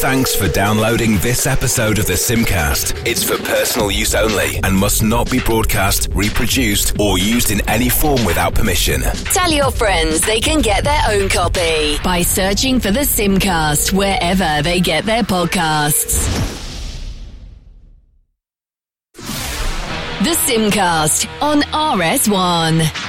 Thanks for downloading this episode of the Simcast. It's for personal use only and must not be broadcast, reproduced, or used in any form without permission. Tell your friends they can get their own copy by searching for the Simcast wherever they get their podcasts. The Simcast on RS1.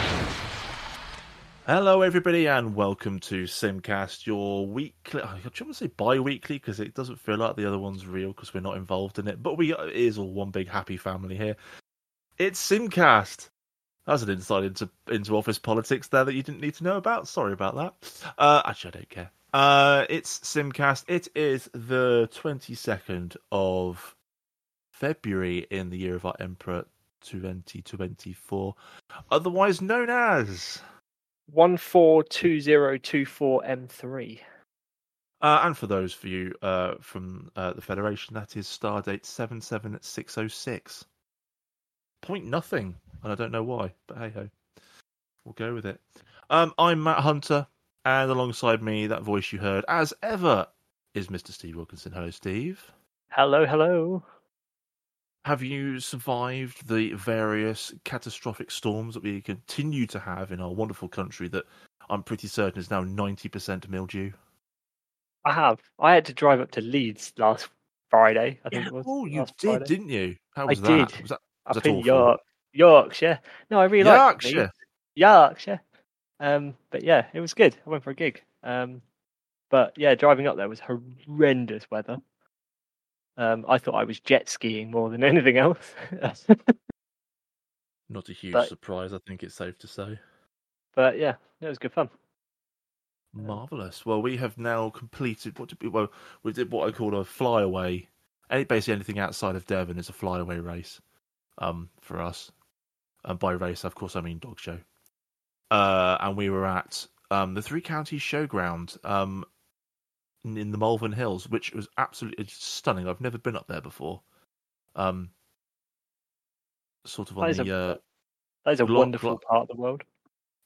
Hello, everybody, and welcome to Simcast, your weekly. I to say bi-weekly because it doesn't feel like the other one's real because we're not involved in it. But we it is all one big happy family here. It's Simcast. That's an insight into into office politics there that you didn't need to know about. Sorry about that. Uh, actually, I don't care. Uh, it's Simcast. It is the twenty second of February in the year of our Emperor, twenty twenty four, otherwise known as. One four two zero two four M three. Uh, and for those of you uh, from uh, the Federation, that is Stardate seven seven six zero six. Point nothing, and I don't know why, but hey ho, we'll go with it. Um, I'm Matt Hunter, and alongside me, that voice you heard, as ever, is Mr. Steve Wilkinson. Hello, Steve. Hello, hello. Have you survived the various catastrophic storms that we continue to have in our wonderful country that I'm pretty certain is now 90% mildew? I have. I had to drive up to Leeds last Friday. I think Yeah, it was. oh, you did, Friday. didn't you? How I was that? did. Was that, was Up that in awful? York, Yorkshire. No, I really like Yorkshire. Yorkshire. Um, but yeah, it was good. I went for a gig. Um, but yeah, driving up there was horrendous weather. Um, I thought I was jet skiing more than anything else. Not a huge But- surprise, I think it's safe to say. but yeah, it was good fun. Marvelous. Well, we have now completed what we, well we did what I call a flyaway. Any basically anything outside of Devon is a flyaway race, um, for us. And by race, of course, I mean dog show. Uh, and we were at um the Three Counties Showground, um, in, in the Malvern Hills, which was absolutely stunning. I've never been up there before. Um, sort of on That the a- uh, That is a wonderful part of the world.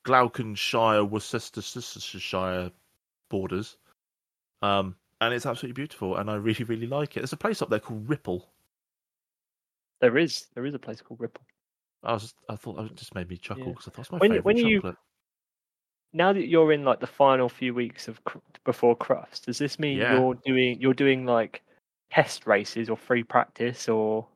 Gloucestershire, Worcestershire borders. Um, and it's absolutely beautiful, and I really, really like it. There's a place up there called Ripple. There is there is a place called Ripple. I was, I thought it just made me chuckle Yeah. because I thought it's my When you- favorite when you- chocolate. Now that you're in like the final few weeks of cr- before Crufts does this mean Yeah. you're doing you're doing like test races or free practice or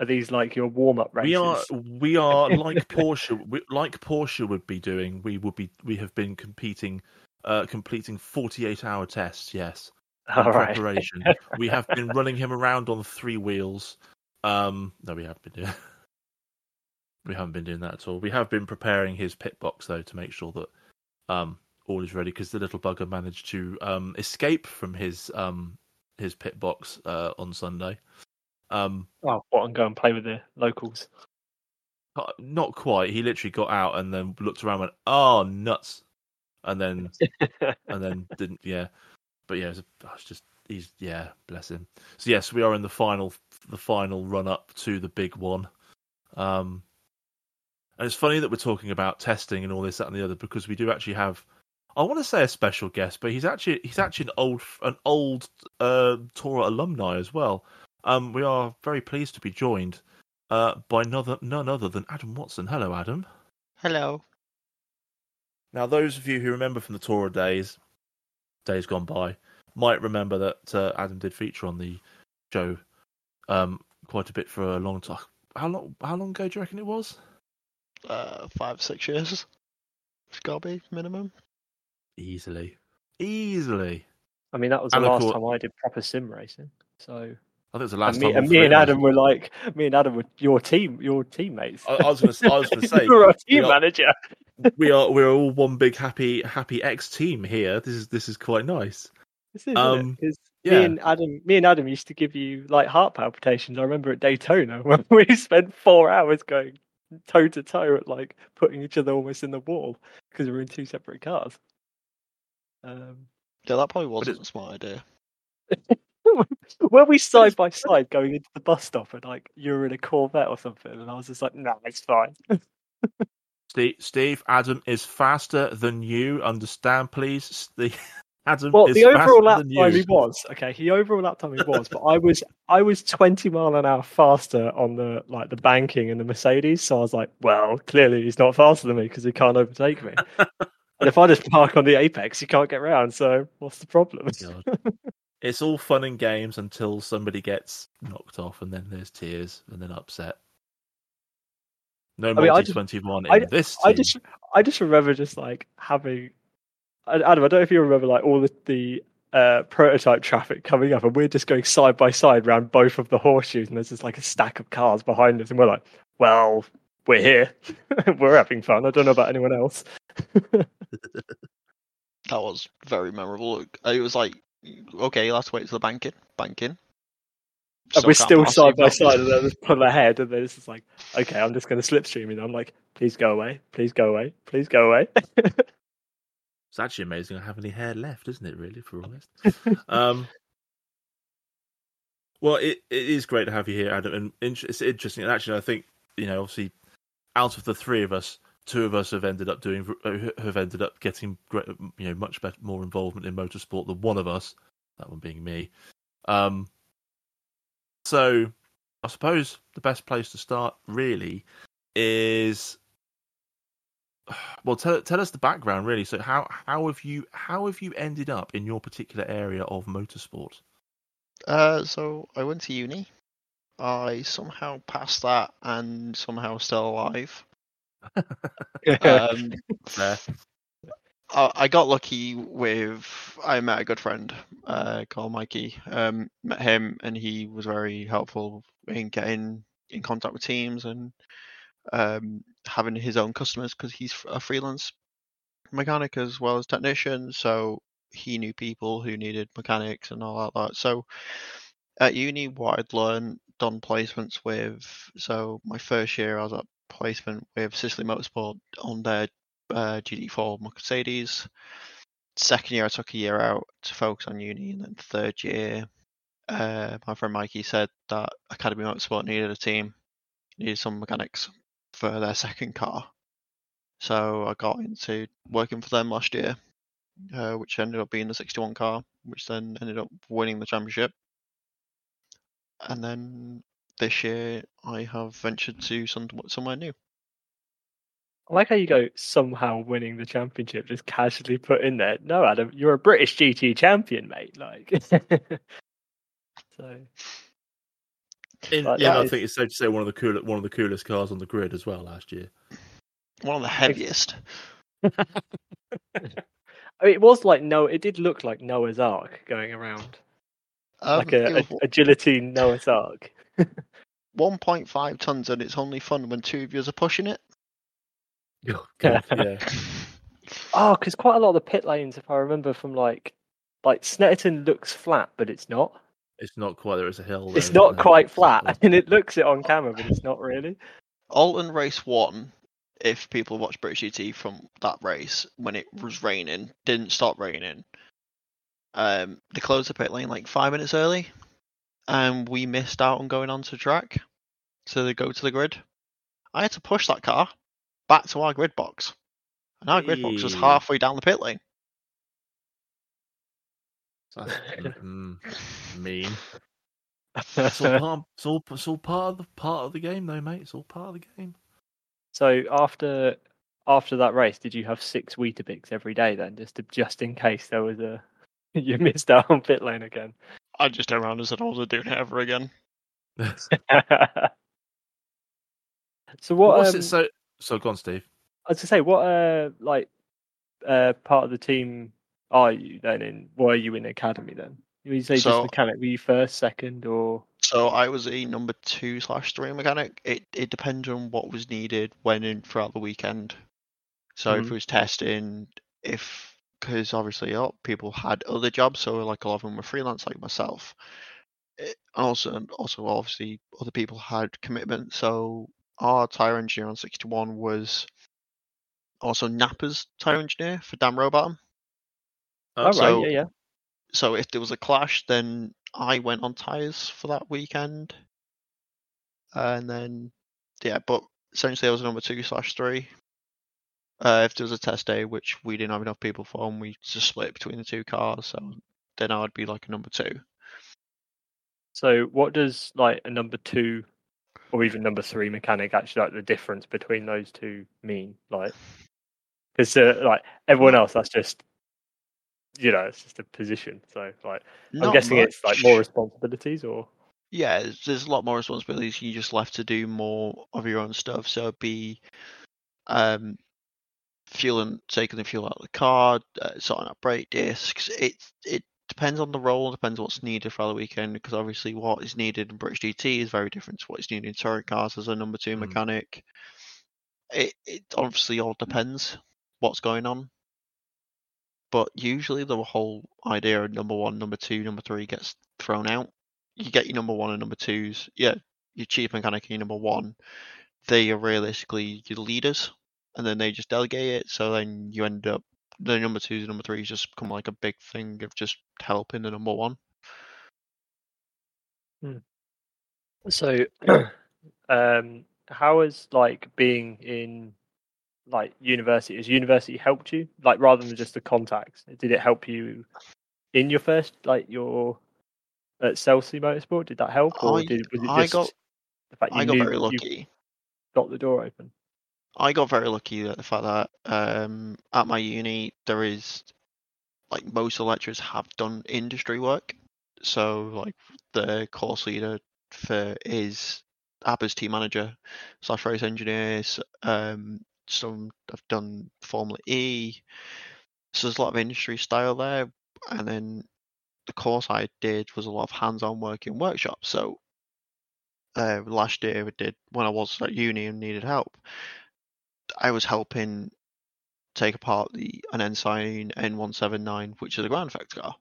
are these like your warm up races We are, we are like Porsche, we, like Porsche would be doing. We would be, we have been competing, uh, completing 48 hour tests. Yes, All right. preparation. we have been running him around on three wheels. Um, no, we haven't been doing. we haven't been doing that at all. We have been preparing his pit box though to make sure that um all is ready because the little bugger managed to um escape from his um his pit box uh on Sunday. Um, oh what and go and play with the locals uh, not quite. He literally got out and then looked around, and went, "Oh nuts," and then and then didn't. Yeah, but yeah, it oh, it's just he's yeah, bless him. So yes, we are in the final the final run up to the big one. Um, and it's funny that we're talking about testing and all this that and the other because we do actually have. I want to say a special guest, but he's actually he's actually an old an old uh, Torah alumni as well. Um, we are very pleased to be joined uh, by none other, none other than Adam Watson. Hello, Adam. Hello. Now, those of you who remember from the Torah days, days gone by, might remember that uh, Adam did feature on the show um, quite a bit for a long time. How long? How long ago do you reckon it was? Uh, five, six years. It's gotta be minimum. Easily, easily. i mean that was the And of last course- time i did proper sim racing so I think it was the and last me, time. and me and of us- adam were like me and adam were your team your teammates I, I was going to. I was going to say you were our we team are- manager we are we're all one big happy happy X team here. This is this is quite nice. This is, Um, because yeah. me and Adam, me and Adam used to give you like heart palpitations. I remember at Daytona when we spent four hours going toe to toe at like putting each other almost in the wall because we were in two separate cars. Um, Yeah, that probably wasn't a smart idea. were we side by side going into the bus stop and like you were in a Corvette or something, and I was just like, "No, it's fine." Steve, Steve, Adam is faster than you. Understand, please. Steve. Adam Well, the overall lap time he was okay. He overall lap time he was, but I was I was twenty mile an hour faster on the like the banking and the Mercedes. So I was like, well, clearly he's not faster than me because he can't overtake me. and if I just park on the apex, he can't get round. So what's the problem? Oh it's all fun and games until somebody gets knocked off, and then there's tears, and then upset. No mean, I multi just- twenty one in I- this. I just I just remember just like having Adam. I don't know if you remember like all the the uh, prototype traffic coming up, and we're just going side by side around both of the horseshoes, and there's just like a stack of cars behind us, and we're like, well, we're here, we're having fun. I don't know about anyone else. That was very memorable. It was like, okay, let's wait till the banking. Banking. and we're still side by side, and then just pull ahead, and then it's just like, okay, I'm just going to slipstream, and I'm like, please go away, please go away, please go away. It's actually amazing I have any hair left, isn't it? Really, for honest. um, well, it, it is great to have you here, Adam, and in- it's interesting. And actually, I think you know, obviously, out of the three of us, two of us have ended up doing uh, have ended up getting great, you know much better, more involvement in motorsport than one of us. That one being me. Um, so, I suppose the best place to start really is well tell tell us the background really so how how have you how have you ended up in your particular area of motorsport Uh, so I went to uni. I somehow passed that and somehow still alive. Um, I got lucky with I met a good friend uh, called Mikey. Um, met him and he was very helpful in getting in contact with teams and um, having his own customers because he's a freelance mechanic as well as technician. So he knew people who needed mechanics and all that. So at uni, what I'd learned, done placements with. So my first year, I was at placement with Sicily Motorsport on their uh, GT4 Mercedes. Second year, I took a year out to focus on uni, and then third year, uh, my friend Mikey said that Academy Motorsport needed a team, needed some mechanics for their second car. So I got into working for them last year, uh, which ended up being the 61 car, which then ended up winning the championship. And then this year, I have ventured to some, somewhere new. I like how you go somehow winning the championship, just casually put in there. No, Adam, you're a British GT champion, mate. Like, so In, But yeah, that I is- think it's safe to say one of the coolest one of the coolest cars on the grid as well last year. One of the heaviest. I mean, it was like no, it did look like Noah's Ark going around, Um, like a, it a agility Noah's Ark. 1.5 tons, and it's only fun when two of you are pushing it. Oh, God, yeah. Oh, because quite a lot of the pit lanes, if I remember from like, like Snetterton looks flat, but it's not. It's not quite there. It's a hill. It's there, not isn't there? quite flat, I and it looks it on camera, but it's not really. Oulton Race 1, if people watch British GT from that race, when it was raining, didn't stop raining. Um, they closed the pit lane like five minutes early, and we missed out on going onto track. So they go to the grid. I had to push that car back to our grid box. And our grid box was halfway down the pit lane. That's, mm, mean. It's all, part, it's all it's all part of the part of the game, though, mate. It's all part of the game. So after after that race, did you have six Weetabix every day then, just to, just in case there was a you missed out on pit lane again? I just turned around and said I wasn't doing it ever again. so what? What's um, it so? So go on, Steve. I was to say, what uh like uh part of the team are you then in? Were you in academy then? You say So- just mechanic? Were you first, second, or So I was a number two slash three mechanic. It it depends on what was needed when in throughout the weekend. So if Mhm. it was testing, if because obviously a lot of people had other jobs, so like a lot of them were freelance, like myself. It, also, and also obviously other people had commitment. So our tire engineer on sixty one was also Nappa's tire engineer for Dan Robottom. Oh, right, so- yeah, yeah. So if there was a clash, then I went on tires for that weekend, and then yeah. But essentially, I was number two slash three. Uh, if there was a test day, which we didn't have enough people for, and we just split between the two cars, so then I would be like a number two. So, what does like a number two or even number three mechanic actually like the difference between those two mean? Like, because uh, like everyone else, that's just you know, it's just a position. So, like, I'm Not guessing it's like more responsibilities or Yeah, there's a lot more responsibilities. You just left to do more of your own stuff. So it'd be um, fueling, taking the fuel out of the car, uh, sorting out brake discs. It it depends on the role, depends what's needed for the weekend. Because obviously, what is needed in British GT is very different to what is needed in touring cars as a number two Mm. mechanic. It it obviously all depends what's going on. But usually, the whole idea of number one, number two, number three gets thrown out you get your number one and number twos. Yeah, your chief mechanic and your number one. They are realistically your leaders, and then they just delegate it. So then you end up the number twos and number threes just become like a big thing of just helping the number one. So, um, how has like being in like university has university helped you? Like rather than just the contacts, did it help you in your first like your at Chelsea Motorsport? Did that help, or I- did was it I just got- the fact you I got very lucky. got the door open? I got very lucky at the fact that um, at my uni there is like most of the lecturers have done industry work. So like the course leader for is ABBA's team manager slash race engineers. Um, some have done Formula E. So there's a lot of industry style there. And then the course I did was a lot of hands-on work in workshops. So uh, last year I did when I was at uni and needed help. I was helping take apart the an Ensign N179, which is a ground effect car.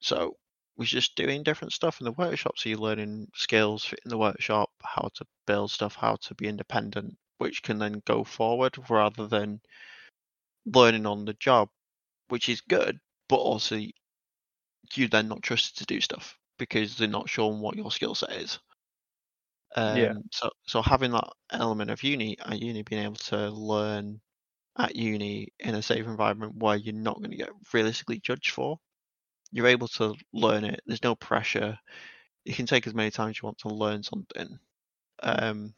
So was just doing different stuff in the workshop. So you're learning skills in the workshop, how to build stuff, how to be independent, which can then go forward rather than learning on the job, which is good, but also you then not trusted to do stuff because they're not showing what your skill set is. Um, Yeah. So, so having that element of uni at uni, being able to learn at uni in a safe environment where you're not going to get realistically judged for, you're able to learn it. There's no pressure. You can take as many times you want to learn something, um,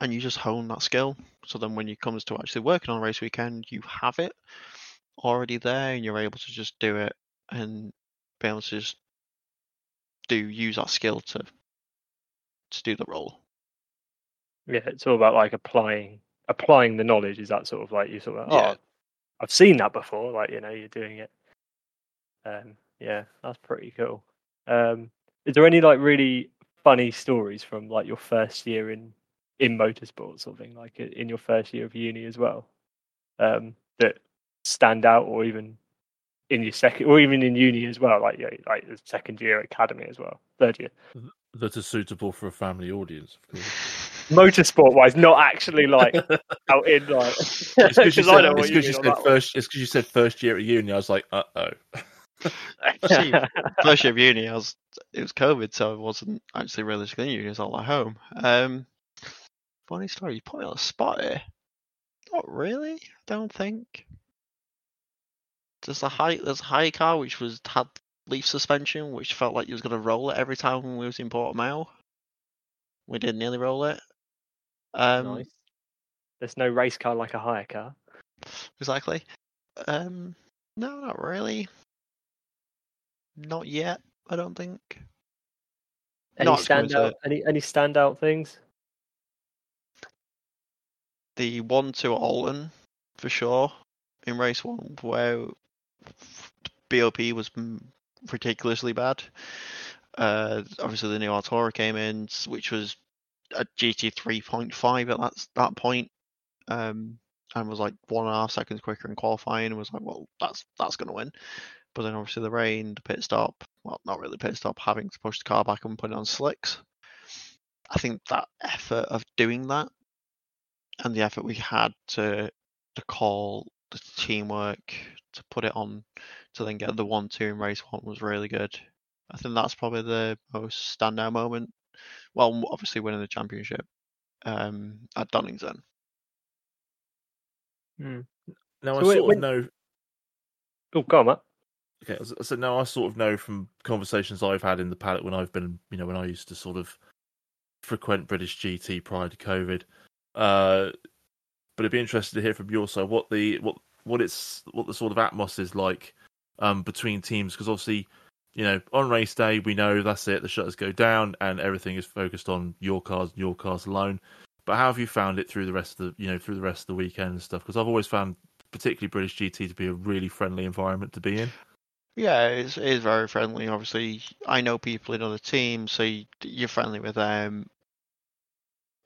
and you just hone that skill. So then, when it comes to actually working on race weekend, you have it already there, and you're able to just do it and be able to just do use that skill to to do the role. Yeah, it's all about like applying applying the knowledge. Is that sort of like you sort of oh, Yeah. I've seen that before. Like you know, you're doing it. Um, yeah, that's pretty cool. Um, is there any like really funny stories from like your first year in in motorsport, sort of thing, like i- in your first year of uni as well, um, that stand out, or even in your second, or even in uni as well, like yeah, like the second year academy as well, third year. That are suitable for a family audience, of course. Motorsport wise, not actually like out in like. It's because you I said, know it's what you said that one. first. It's because you said first year at uni. I was like, uh oh. Actually, First year of uni, I was it was COVID, so I wasn't actually realistically in uni. I was all at home. Um, funny story. You put me on the spot here. Not really. I don't think. There's a high there's a high car which was had leaf suspension, which felt like you was gonna roll it every time when we was in Portimao. We did nearly roll it. Um, nice. There's no race car like a hire car. exactly. Um, no, not really. Not yet. I don't think. Any Not standout? Any any standout things? The one to Oulton for sure in race one, where BOP was ridiculously bad. Uh, obviously, the new Artura came in, which was a GT 3.5 at that that point, um, and was like one and a half seconds quicker in qualifying. And was like, well, that's that's going to win. But then obviously the rain, the pit stop, well, not really pit stop, having to push the car back and put it on slicks. I think that effort of doing that and the effort we had to to call the teamwork to put it on to then get the one two in race one was really good. I think that's probably the most standout moment. Well, obviously winning the championship um, at Donington. Now So I wait, sort of know. Oh, go on, Matt. Okay, so- so now I sort of know from conversations I've had in the paddock when I've been, you know, when I used to sort of frequent British GT prior to COVID. Uh, but it'd be interesting to hear from your side what the what what it's what the sort of atmos is like um, between teams because obviously, you know, on race day we know that's it, the shutters go down and everything is focused on your cars and your cars alone. But how have you found it through the rest of the you know through the rest of the weekend and stuff? Because I've always found particularly British GT to be a really friendly environment to be in. Yeah, it's, it is very friendly. Obviously, I know people in other teams, so you, you're friendly with them.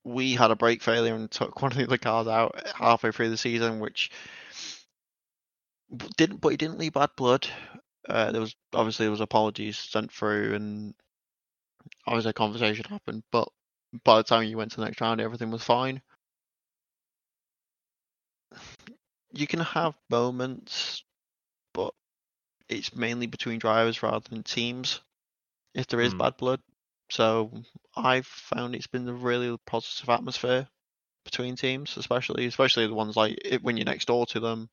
We had a brake failure and took one of the cars out halfway through the season, which didn't, but it didn't leave bad blood. Uh, there was obviously there was apologies sent through, and obviously a conversation happened. But by the time you went to the next round, everything was fine. You can have moments, but it's mainly between drivers rather than teams if there is Hmm. bad blood. So I've found it's been a really positive atmosphere between teams, especially especially the ones like it, when you're next door to them.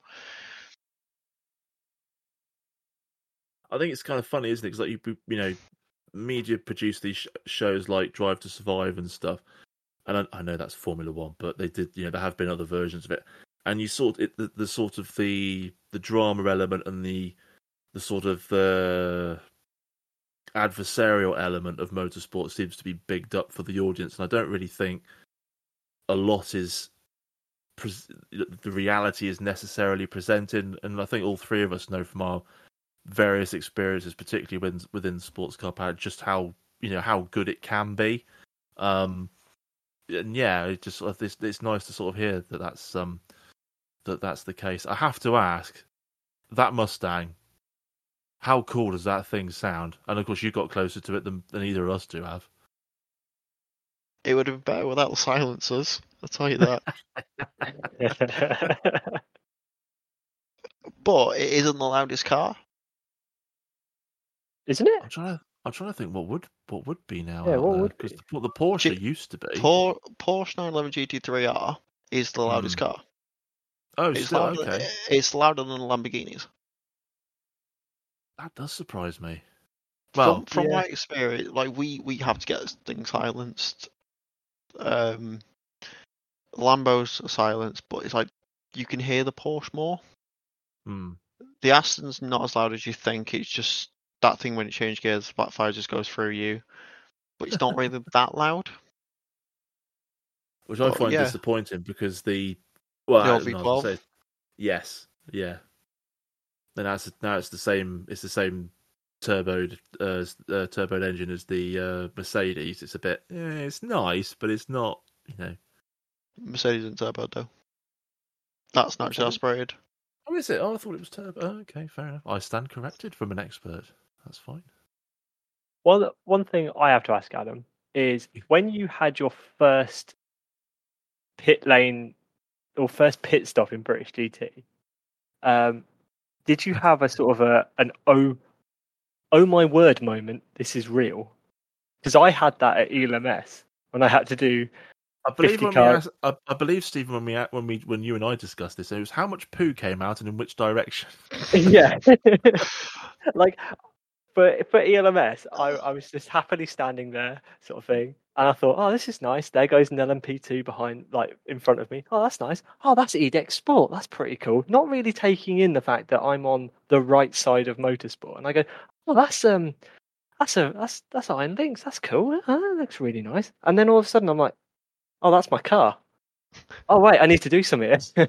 I think it's kind of funny, isn't it? Because like you, you know, media produce these sh- shows like Drive to Survive and stuff, and I, I know that's Formula One, but they did, you know, there have been other versions of it, and you sort it, the, the sort of the the drama element and the the sort of the adversarial element of motorsport seems to be bigged up for the audience, and I don't really think a lot is the reality is necessarily presented, and I think all three of us know from our various experiences, particularly within within sports car paddock, just how you know how good it can be. Um, and yeah, it just it's, it's nice to sort of hear that that's um that that's the case. I have to ask that Mustang. How cool does that thing sound? And of course, you got closer to it than, than either of us do have. It would have been better without the silencers. I'll tell you that. but it isn't the loudest car. Isn't it? I'm trying to I'm trying to think what would what would be now. Yeah, what there, would 'cause be? The, the Porsche G- used to be. Por- Porsche 911 GT3R is the loudest Hmm. car. oh, It's still, louder, okay. it's louder than the Lamborghinis. That does surprise me. Well, from from yeah. my experience, like we we have to get things silenced. Um, Lambos are silenced, but it's like you can hear the Porsche more. hmm. The Aston's not as loud as you think. It's just that thing when it changes gears, the backfire just goes through you. But it's not really that loud. which I But, find yeah. disappointing because the well, The I- old no, I was gonna V12? say- yes, yeah. Then now it's now it's the same. It's the same turboed uh, uh, turboed engine as the uh, Mercedes. It's a bit. eh, it's nice, but it's not. You know. Mercedes and turbo though. That's naturally aspirated. Oh, is it? Oh, I thought it was turbo. Oh, okay, fair enough. I stand corrected from an expert. That's fine. One one thing I have to ask Adam is when you had your first pit lane or first pit stop in British GT, um, did you have a sort of a an oh oh my word moment? This is real because I had that at ELMS when I had to do I believe 50 when we asked, I, I believe Stephen when we a- when we when you and I discussed this, it was how much poo came out and in which direction. yeah like for for ELMS I, I was just happily standing there sort of thing and I thought oh this is nice. There goes an LMP2 behind like in front of me. Oh that's nice. Oh that's IDEC Sport. That's pretty cool. Not really taking in the fact that I'm on the right side of motorsport. And I go oh that's um that's a that's that's Iron Lynx that's cool. Oh, that looks really nice. And then all of a sudden I'm like oh that's my car. Oh wait I need to do something.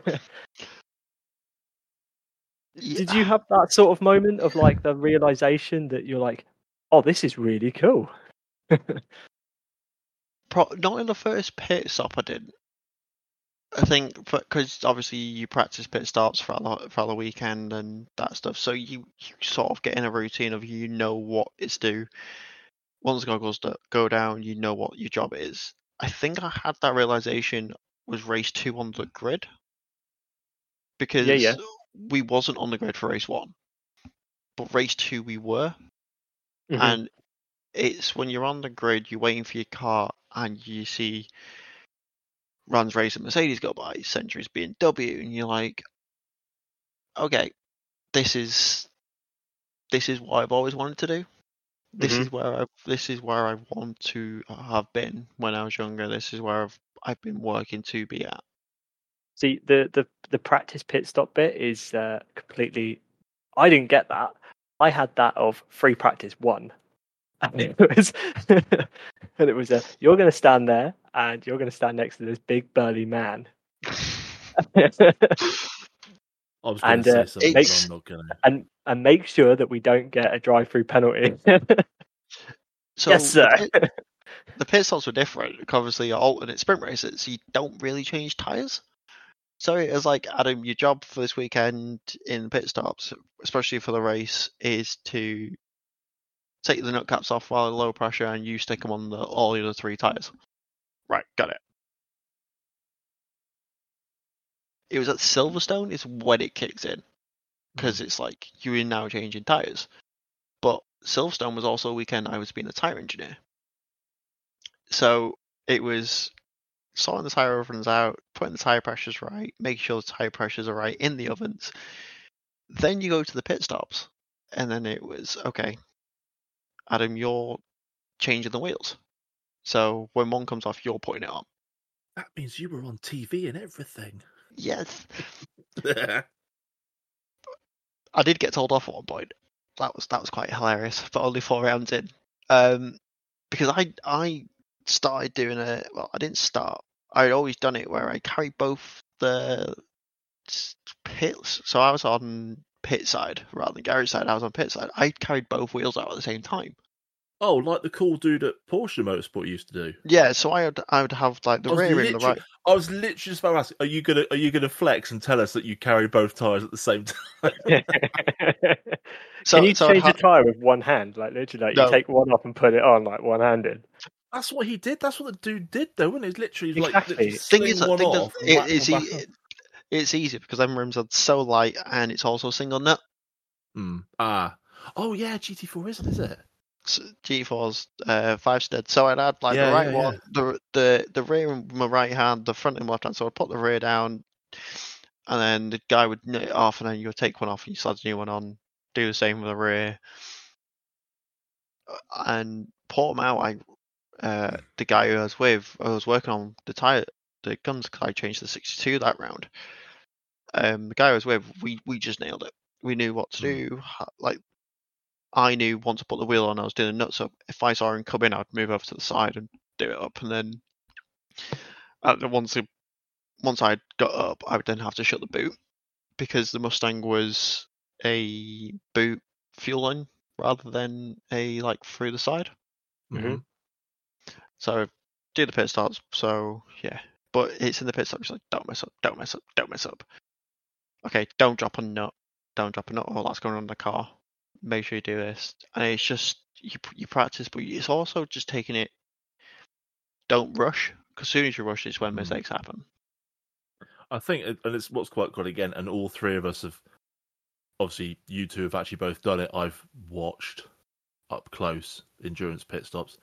Did you have that sort of moment of like the realization that you're like, oh, this is really cool? Pro- not in the first pit stop. I didn't. I think because obviously you practice pit stops for the, for the weekend and that stuff, so you, you sort of get in a routine of you know what it's due. Once the goggles go down, you know what your job is. I think I had that realization was race two on the grid because yeah. we wasn't on the grid for race one, but race two we were, Mhm. and it's when you're on the grid, you're waiting for your car, and you see runs race racing Mercedes go by, Century's BMW, and W and you're like, okay, this is this is what I've always wanted to do. This Mhm. is where I this is where I want to have been when I was younger. This is where I've I've been working to be at. See, the the the practice pit stop bit is uh, completely. I didn't get that. I had that of free practice one, and it was, and it was a. You're going to stand there, and you're going to stand next to this big burly man. I was going And, uh, something, it's- but I'm not going to. and and make sure that we don't get a drive-through penalty. So yes, sir. The pit, the pit stops were different. 'cause Obviously, you're alternate sprint races, so you don't really change tires. So it was like, Adam, your job for this weekend in pit stops, especially for the race, is to take the nut caps off while low pressure and you stick them on the all the other three tires. Right, got it. It was at Silverstone is when it kicks in because mm-hmm. it's like you're now changing tires. But Silverstone was also a weekend I was being a tire engineer, so it was sorting the tire ovens out, putting the tire pressures right, making sure the tire pressures are right in the ovens. Then you go to the pit stops, and then it was okay. Adam, you're changing the wheels. So when one comes off, you're putting it on. That means you were on TV and everything. Yes, I did get told off at one point. That was that was quite hilarious, but only four rounds in. Um, because I I started doing it. Well, I didn't start. I'd always done it where I carried both the pits. So I was on pit side rather than garage side. I was on pit side. I carried both wheels out at the same time. oh, like the cool dude at Porsche Motorsport used to do. Yeah, so I would I would have like the rear and the literally- right. I was literally just about to ask, are you gonna are you gonna flex and tell us that you carry both tires at the same time? So, Can you so I'd change ha- a tire with one hand? Like literally, like No. you take one off and put it on like one-handed. That's what he did. That's what the dude did, though, wasn't it? It's literally like Exactly. literally thing is, sling one thing is, off and it, whack it's, it's easy because them rims are so light and it's also single nut. Hmm. Ah. Oh yeah, GT4 isn't, is it? s- G4's uh, five stead. So I'd add like Yeah, the right yeah, one, the the the rear in my right hand, the front in my left hand. So I'd put the rear down, and then the guy would nut it off, and then you would take one off and you slide the new one on. Do the same with the rear, Uh, and pour them out. I uh, the guy who I was with, I was working on the tire, the guns. 'cause I changed the 62 that round. Um, the guy I was with, we we just nailed it. We knew what to Mm. do. Like I knew once I put the wheel on, I was doing the nuts up. If I saw him come in, I'd move over to the side and do it up, and then uh, the- once it, once I got up, I would then have to shut the boot because the Mustang was a boot fuel line rather than a like through the side. Mhm. So do the pit stops. So yeah, but it's in the pit stop. It's like don't mess up, don't mess up, don't mess up. Okay, don't drop a nut, don't drop a nut. Oh, that's going on the car. Make sure you do this, and it's just you you practice, but it's also just taking it. Don't rush, because soon as you rush, it's when Mm. mistakes happen. I think, and it's what's quite good again, and all three of us have. Obviously, you two have actually both done it. I've watched up close endurance pit stops,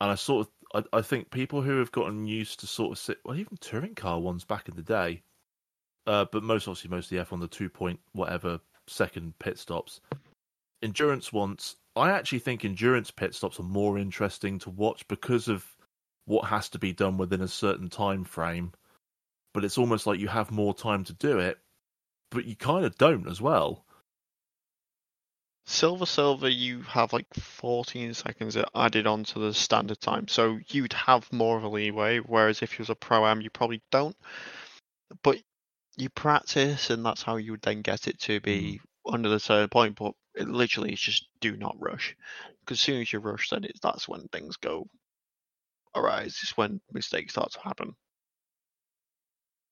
and I sort of, I, I think people who have gotten used to sort of sit, well, even touring car ones back in the day, uh, but most obviously most of the F on the two point whatever second pit stops, endurance ones. I actually think endurance pit stops are more interesting to watch because of what has to be done within a certain time frame but it's almost like you have more time to do it, but you kind of don't as well. Silver Silver, you have like 14 seconds added onto the standard time, so you'd have more of a leeway. Whereas if you was a pro am, you probably don't. But you practice, and that's how you would then get it to be mm-hmm. under the certain point. But it literally is just do not rush, because as soon as you rush, then it's that's when things go arise. It's when mistakes start to happen.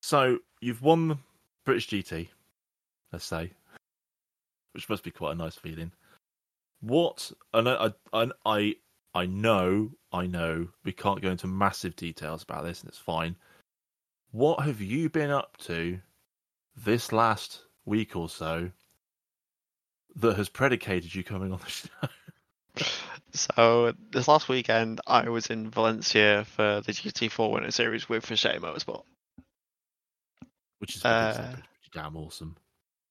So you've won British GT, let's say, which must be quite a nice feeling. What? And I, I, I, I know, I know, we can't go into massive details about this, and it's fine. What have you been up to this last week or so that has predicated you coming on the show? So this last weekend, I was in Valencia for the GT4 Winter Series with Fashea Motorsport. which is Uh, pretty damn awesome.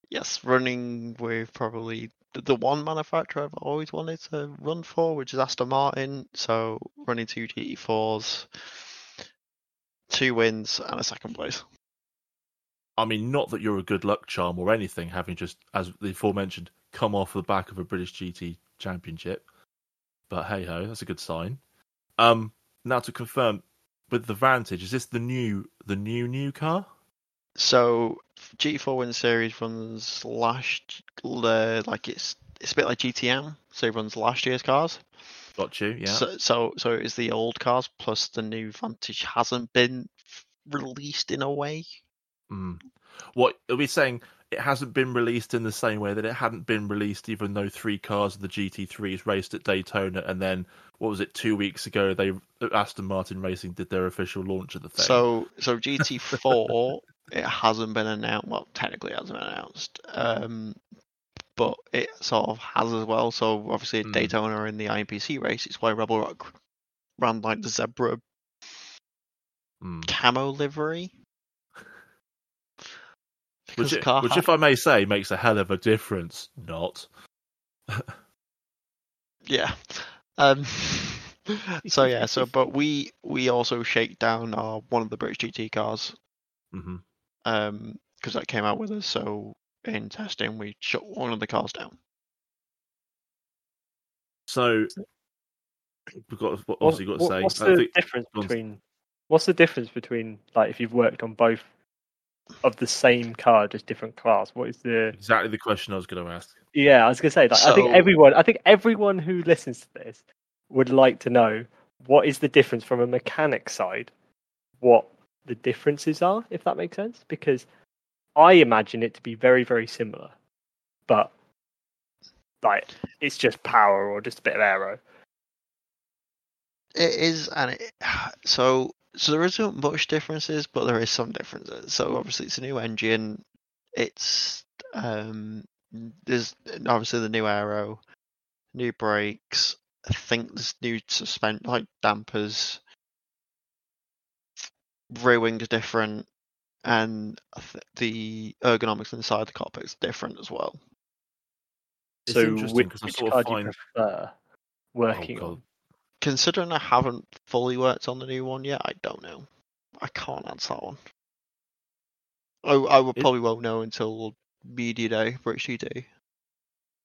Yes, running with probably the, the one manufacturer I've always wanted to run for, which is Aston Martin. So running two GT4s, two wins, and a second place. I mean, not that you're a good luck charm or anything, having just, as the aforementioned, come off the back of a British GT championship. But hey ho, that's a good sign. Um, now to confirm, with the Vantage, is this the new, the new new car? So GT4 Win Series runs last, uh, like it's it's a bit like GTM. So it runs last year's cars. Got you, yeah. So so so it is the old cars plus the new Vantage hasn't been released in a way. Mm. What are we saying? It hasn't been released in the same way that it hadn't been released, even though three cars of the GT3s raced at Daytona, and then what was it? Two weeks ago, they Aston Martin Racing did their official launch of the thing. So so GT4 it hasn't been announced. Well, technically it hasn't been announced. Um, but it sort of has as well. So obviously Hmm. Daytona in the IMPC race, it's why Rebel Rock ran like the zebra Mm. camo livery. Because which, the car which if I may say, makes a hell of a difference. Not. Yeah. Um, so yeah. So but we we also shake down our one of the British GT cars hmm um because that came out with us. So in testing, we shut one of the cars down. So we've got What- obviously got to what- say. what's the think- difference between what's the difference between like if you've worked on both of the same car, just different class? What is the exactly the question I was going to ask. yeah? I was gonna say like I think everyone I think everyone who listens to this would like to know what is the difference from a mechanic side, what the differences are, if that makes sense. Because I imagine it to be very very similar, but like it's just power or just a bit of aero. It is, and it, so so there isn't much differences, but there is some differences. So obviously it's a new engine. It's um there's obviously the new aero, new brakes. I think there's new suspend like dampers. Rear wing's different, and th- the ergonomics inside the cockpit is different as well. It's so interesting which, 'cause I which car do you find- prefer working Oh, on? God. Considering I haven't fully worked on the new one yet, I don't know. I can't answer that one. I, I will probably won't know until media day, British GT.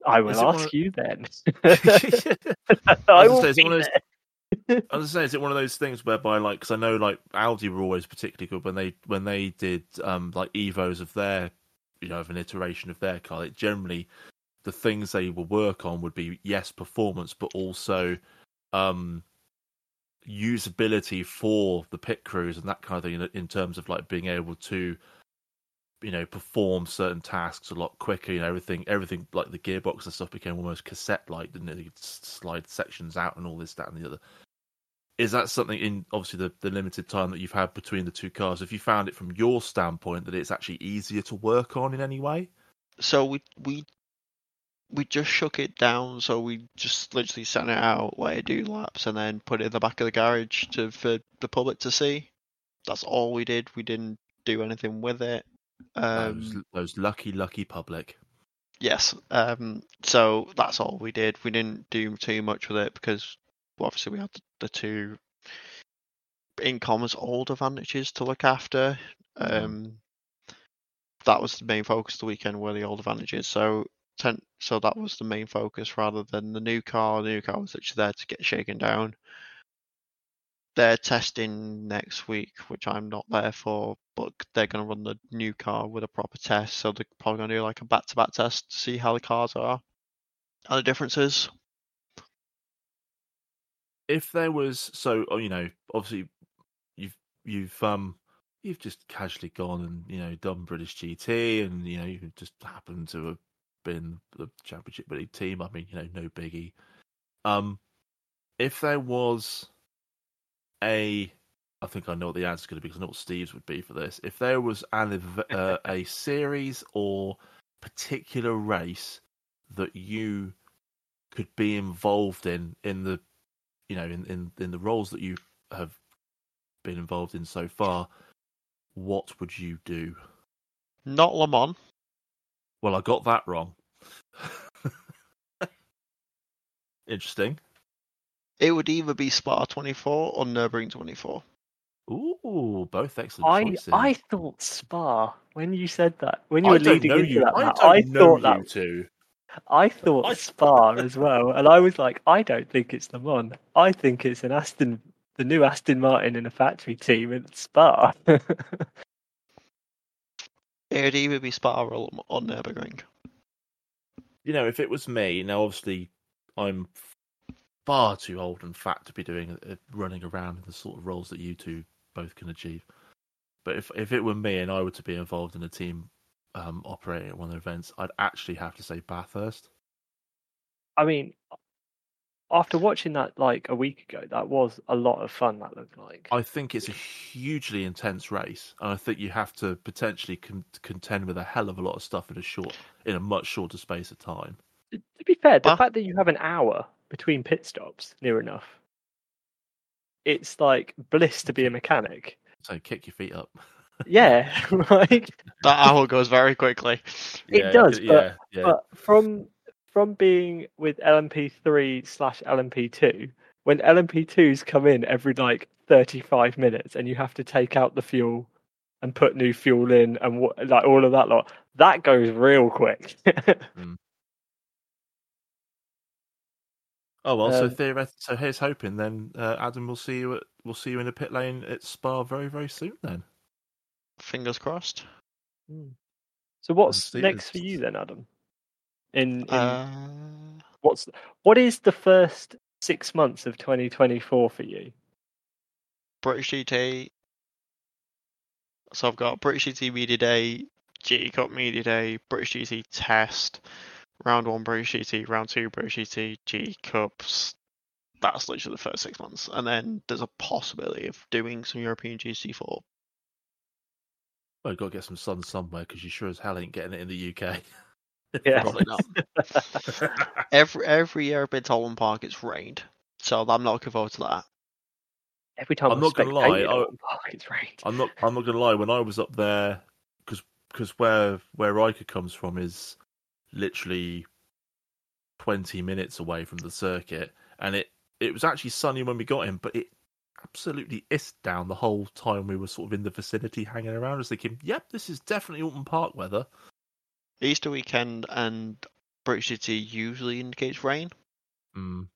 I will Is it one ask of- you then. I I was will gonna say, is be those- there. I was saying, is it one of those things whereby, like, because I know, like, Audi were always particularly good when they when they did um like evos of their, you know, of an iteration of their car. It generally, the things they would work on would be yes, performance, but also um usability for the pit crews and that kind of thing. In, in terms of like being able to, you know, perform certain tasks a lot quicker. You know, everything everything like the gearbox and stuff became almost cassette like, didn't it? You could slide sections out and all this, that, and the other is that something in obviously the, the limited time that you've had between the two cars have you found it from your standpoint that it's actually easier to work on in any way So we we we just shook it down. So we just literally sent it out, let it do laps, and then put it in the back of the garage to for the public to see. That's all we did. We didn't do anything with it. Um, those, those lucky lucky public Yes. Um, so that's all we did. We didn't do too much with it because well, obviously we had the, two in commas old Vantages to look after. Mhm. Um, that was the main focus of the weekend were the old Vantages. So so that was the main focus rather than the new car. The new car was actually there to get shaken down. They're testing next week, which I'm not there for, but they're going to run the new car with a proper test. So they're probably going to do like a back to back test to see how the cars are and the differences. if there was so oh, you know obviously you've you've um you've just casually gone and you know done british gt and you know you just happened to have been the championship league team i mean you know no biggie um if there was a i think i know what the answer's going to be because i know what steve's would be for this if there was an uh, a series or particular race that you could be involved in in the you know in in, in the roles that you have been involved in so far, what would you do? Not Le Mans. Well, I got that wrong. Interesting. It would either be Spa 24 or Nürburgring 24. Ooh, both excellent I choices. I thought Spa when you said that when you I were leading into you. that. I Matt, don't I know thought you that too. I thought I- Spa as well, and I was like, I don't think it's Le Mans. I think it's an Aston, the new Aston Martin in a factory team in Spa. It would either be spiral or, Le- or Nürburgring. You know, if it was me, now obviously I'm far too old and fat to be doing uh, running around in the sort of roles that you two both can achieve. But if if it were me and I were to be involved in a team um, operating at one of the events, I'd actually have to say Bathurst. I mean, after watching that like a week ago, that was a lot of fun. That looked like. I think it's a hugely intense race, and I think you have to potentially con- contend with a hell of a lot of stuff in a short, in a much shorter space of time. To to be fair, the Huh? fact that you have an hour between pit stops, near enough, it's like bliss to be a mechanic. So kick your feet up. Yeah, like That hour goes very quickly. It Yeah, does, yeah, but- yeah. but from from being with LMP three slash LMP two, when LMP twos come in every like thirty five minutes, and you have to take out the fuel and put new fuel in, and what like all of that lot, that goes real quick. Oh well, so Um, theoret- so here's hoping then, uh, Adam. We'll see you. At, we'll see you in the pit lane at Spa very very soon. Then Fingers crossed. so what's next for you then, Adam? In, in Uh, what's what is the first six months of twenty twenty four for you? British GT. So I've got British GT Media Day, GT Cup Media Day, British GT Test, Round 1 British GT, Round 2 British GT, GT Cups. That's literally the first six months. And then there's a possibility of doing some European GT4. well, you've got to get some sun somewhere because you sure as hell ain't getting it in the UK. Yeah. Probably not. every every year I've been to Oulton Park, it's rained. So I'm not looking forward to that. Every time I'm I've not gonna lie, I- Park, it's rained. I'm not. I'm not gonna lie. When I was up there, because because where where Riker comes from is literally twenty minutes away from the circuit, and it it was actually sunny when we got in, but it absolutely iced down the whole time we were sort of in the vicinity, hanging around. I was thinking, "Yep, this is definitely Oulton Park weather." Easter weekend and British GT usually indicates rain. Mm.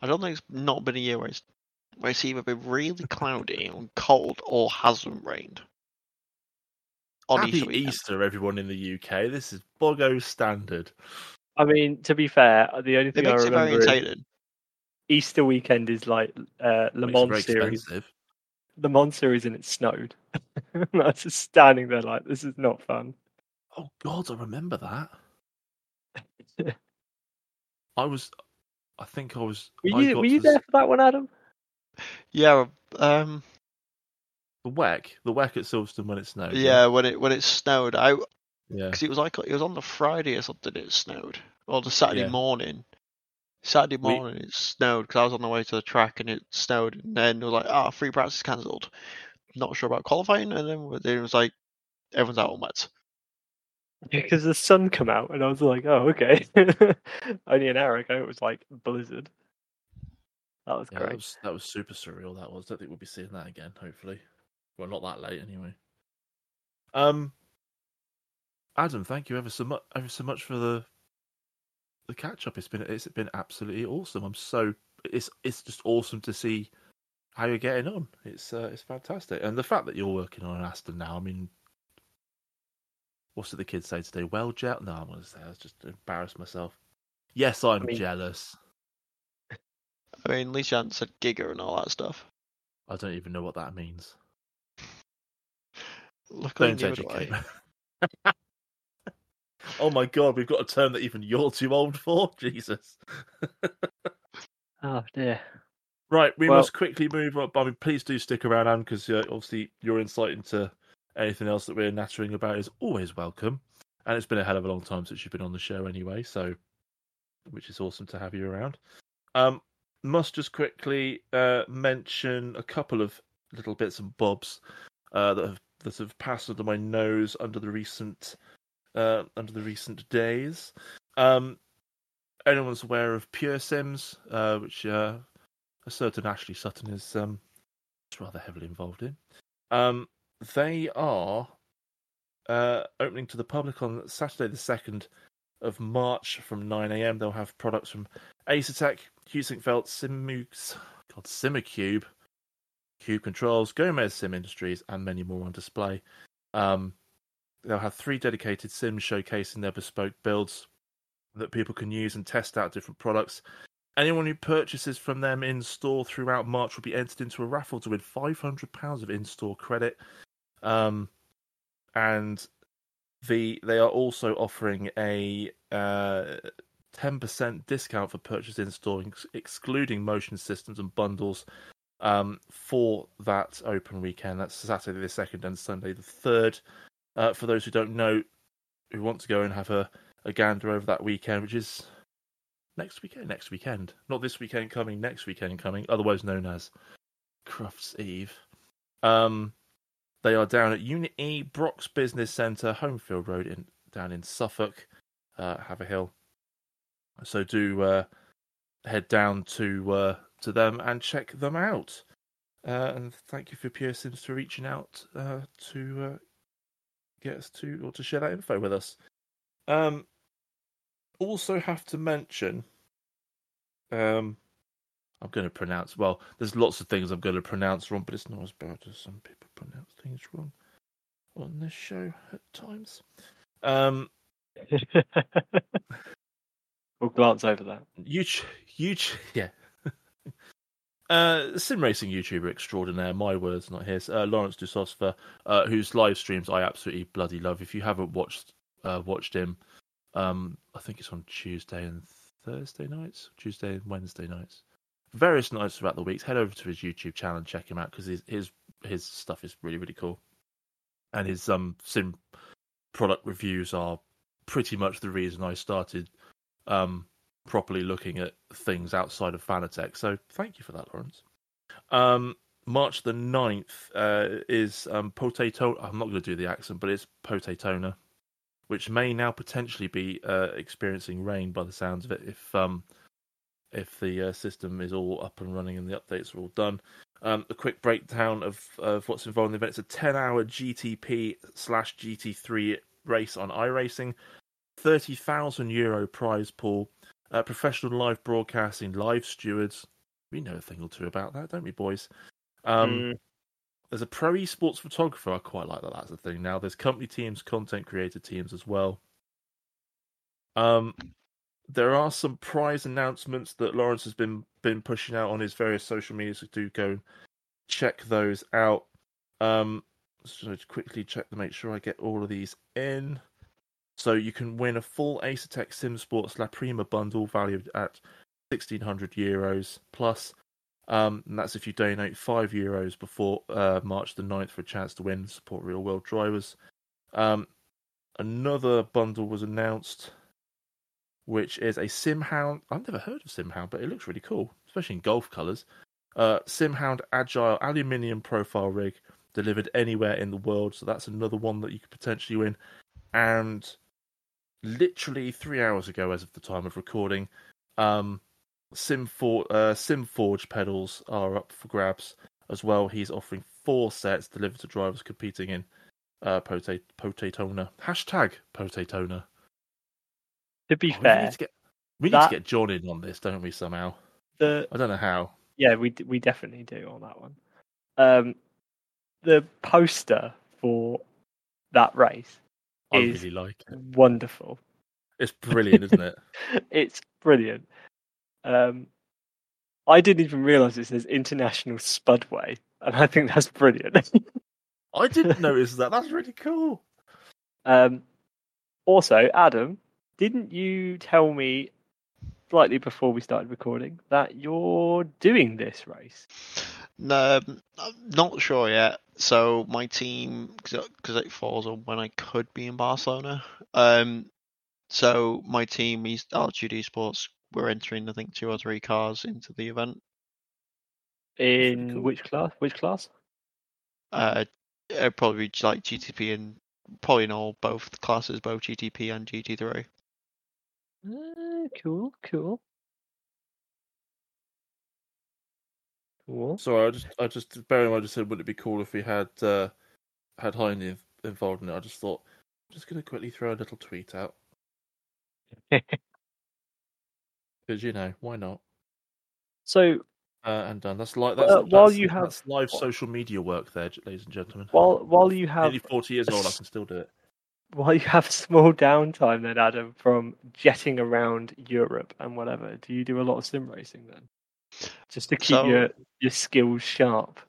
I don't think it's not been a year where it's, where it's either been really cloudy and cold or hasn't rained. On Happy Easter. Easter, everyone in the UK. This is Bogo standard. I mean, to be fair, the only It thing I makes it very remember is. Easter weekend is like uh, Le Makes it Mans very series. expensive. The Mans series and it snowed. I was just standing there like, this is not fun. Oh God, I remember that. I was, I think I was. Were you were you to s- there for that one, Adam? Yeah, um, The WEC, the WEC at Silverstone when it snowed. yeah. When it when it snowed, I yeah. because it was like it was on the Friday or something. It snowed, or the Saturday Yeah. morning. Saturday We- morning it snowed because I was on the way to the track and it snowed, and then it was like, ah, free practice cancelled. Not sure about qualifying, and then then it was like everyone's out on wets. Because the sun come out and I was like, oh okay. Only an hour ago it was like blizzard. That was Yeah, that great. was that was super surreal. That was. Don't think we'll be seeing that again. Hopefully, well, not that late anyway. Um, Adam, thank you ever so much, ever so much for the the catch up. It's been it's been absolutely awesome. I'm so it's it's just awesome to see how you're getting on. It's uh, it's fantastic, and the fact that you're working on an Aston now. I mean, what's did the kids say today? Well, jet? No, I'm gonna say I was just embarrassed myself. Yes, I'm mean- jealous. I mean, at least you hadn't said Giga and all that stuff. I don't even know what that means. Luckily, Don't neither educate. me. oh my god, we've got a term that even you're too old for. Jesus. Oh dear. Right, we Well- must quickly move up. I mean, please do stick around, Anne, because uh, obviously your insight into anything else that we're nattering about is always welcome. And it's been a hell of a long time since you've been on the show anyway, so which is awesome to have you around. Um, must just quickly uh, mention a couple of little bits and bobs uh, that have that have passed under my nose under the recent uh, under the recent days. Um, anyone's aware of Pure Sims, uh, which uh, a certain Ashley Sutton is um, rather heavily involved in. Um, they are uh, opening to the public on Saturday, the second of March, from 9 a.m. They'll have products from Asetek, Felt, Simu, God, Simucube, Cube Cube Controls, Gomez Sim Industries, and many more on display. Um, they'll have three dedicated sims showcasing their bespoke builds that people can use and test out different products. Anyone who purchases from them in store throughout March will be entered into a raffle to win £500 of in store credit. Um, and the they are also offering a uh, 10% discount for purchase in store, excluding motion systems and bundles um, for that open weekend. That's Saturday the 2nd and Sunday the 3rd. Uh, for those who don't know, who want to go and have a, a gander over that weekend, which is next weekend, next weekend, not this weekend coming, next weekend coming, otherwise known as Crufts Eve. Um, they are down at Unit E, Brock's Business Centre, Homefield Road, in down in Suffolk, uh, Haverhill. So do uh, head down to uh, to them and check them out. Uh, and thank you for Pure Sims for reaching out uh, to uh, get us to or to share that info with us. Um, also have to mention, um, I'm going to pronounce. Well, there's lots of things I'm going to pronounce wrong, but it's not as bad as some people pronounce things wrong on this show at times. Um, we'll glance over that. Huge, huge, yeah. Uh, sim racing YouTuber extraordinaire, my words, not his, uh, Lawrence Dusosfer, uh, whose live streams I absolutely bloody love. If you haven't watched uh, watched him, um, I think it's on Tuesday and Thursday nights, Tuesday and Wednesday nights, various nights throughout the weeks. Head over to his YouTube channel and check him out because his, his his stuff is really really cool, and his um sim product reviews are pretty much the reason I started um properly looking at things outside of Fanatec. So thank you for that, Lawrence. Um, March the 9th uh, is um, Potato. I'm not going to do the accent, but it's Potatona, which may now potentially be uh, experiencing rain by the sounds of it if um, if the uh, system is all up and running and the updates are all done. Um, a quick breakdown of, of what's involved in the event. It's a 10 hour GTP slash GT3 race on iRacing, 30,000 euro prize pool, uh, professional live broadcasting, live stewards. We know a thing or two about that, don't we, boys? Um, mm. There's a pro esports photographer. I quite like that. That's the thing now. There's company teams, content creator teams as well. Um, there are some prize announcements that Lawrence has been been pushing out on his various social media. So do go check those out. Um, so quickly check to make sure I get all of these in. So you can win a full Asetek Sim Sports La Prima bundle valued at 1600 euros plus. Um, and that's if you donate 5 euros before uh, March the 9th for a chance to win support real world drivers. Um, another bundle was announced, which is a Simhound. I've never heard of Simhound, but it looks really cool, especially in golf colours. Uh, Simhound Agile Aluminium Profile Rig delivered anywhere in the world. So that's another one that you could potentially win. And literally three hours ago, as of the time of recording, um, Simfor- uh, SimForge pedals are up for grabs as well. He's offering four sets delivered to drivers competing in uh, Potat- Potatona. Hashtag Potatona. To be oh, fair, we, need to, get, we that... need to get John in on this, don't we? Somehow. The... I don't know how. Yeah, we we definitely do on that one. Um, the poster for that race I really like it. Wonderful. It's brilliant, isn't it? it's brilliant. Um, I didn't even realise it says International Spudway, and I think that's brilliant. I didn't notice that. That's really cool. Um, also, Adam, didn't you tell me slightly before we started recording that you're doing this race? No, I'm not sure yet. So my team, because it falls on when I could be in Barcelona, um, So my team, East Altitude Esports, we're entering I think two or three cars into the event. In cool. which class? Which class? Uh, probably like GTP and probably in all both classes, both GTP and GT3. Uh, cool, cool. Cool. Sorry, I just, I just, bearing in mind, I just said, would it be cool if we had uh, had Heine involved in it? I just thought, I'm just going to quickly throw a little tweet out because you know why not? So Uh, and done. That's like that's, uh, while that's- you have- live social media work there, ladies and gentlemen. while while you have Nearly forty years old, I can still do it. While you have small downtime then Adam from jetting around Europe and whatever, do you do a lot of sim racing then? Just to keep So- your your skills sharp.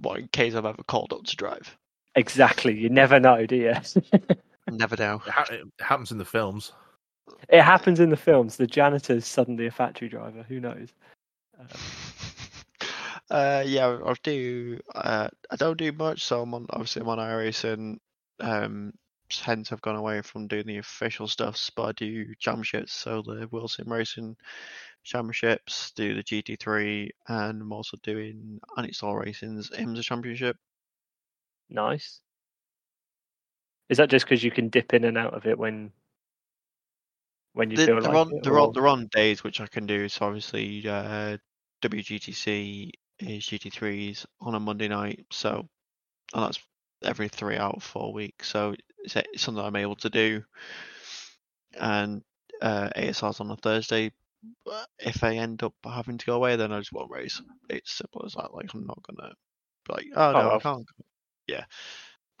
well in case I've ever called up to drive? Exactly. You never know, do you? Never know. It, ha- it happens in the films. it happens in the films. The janitor's suddenly a factory driver. Who knows? Um, Uh, yeah, I I do. Uh, I don't do much, so I'm on. Obviously, I'm on iRacing. Um, hence I've gone away from doing the official stuffs, but I do championships. So the World Sim Racing Championships, do the GT3, and I'm also doing Anixol Racing's IMSA Championship. nice. Is that just because you can dip in and out of it when when you They- feel they're like on it? they're on they're on days which I can do. So obviously, uh, WGTC is GT3s on a Monday night. So and that's every three out of four weeks. So it's, it's something I'm able to do. And uh, ASR's on a Thursday. If I end up having to go away, then I just won't race. It's simple as that. Like I'm not gonna be like, oh no, well. I can't. go." Yeah,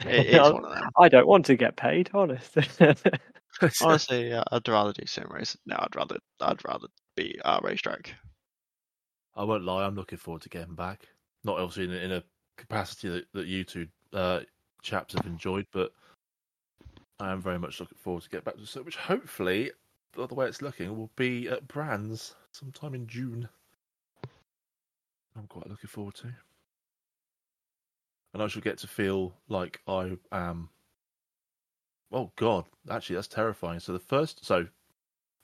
it, it's one of them. I don't want to get paid, honest. Honestly, yeah, I'd rather do sim race. No, I'd rather I'd rather be at a racetrack. I won't lie, I'm looking forward to getting back. Not obviously in a, in a capacity that, that you two uh, chaps have enjoyed, but I am very much looking forward to get back to the so which hopefully, the way it's looking, will be at Brands sometime in June. I'm quite looking forward to. And I shall get to feel like I am. Oh God, actually, that's terrifying. So the first, so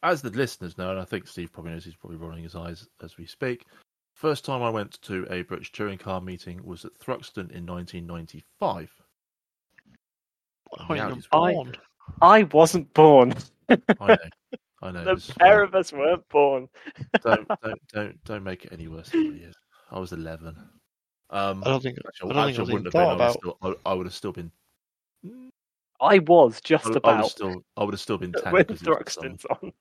as the listeners know, and I think Steve probably knows, he's probably rolling his eyes as we speak. First time I went to a British touring car meeting was at Thruxton in 1995. When Yeah, I- born. I wasn't born. I know, I know. the pair of us weren't born. don't, don't, don't, don't make it any worse than it is. I was 11. Um, I don't think actually, I don't actually, think I wouldn't have been. I would, have still, I, I would have still been. I was just I, would- I would have about still. I would have still been 10. when 'cause it was the summer. Thruxton's on.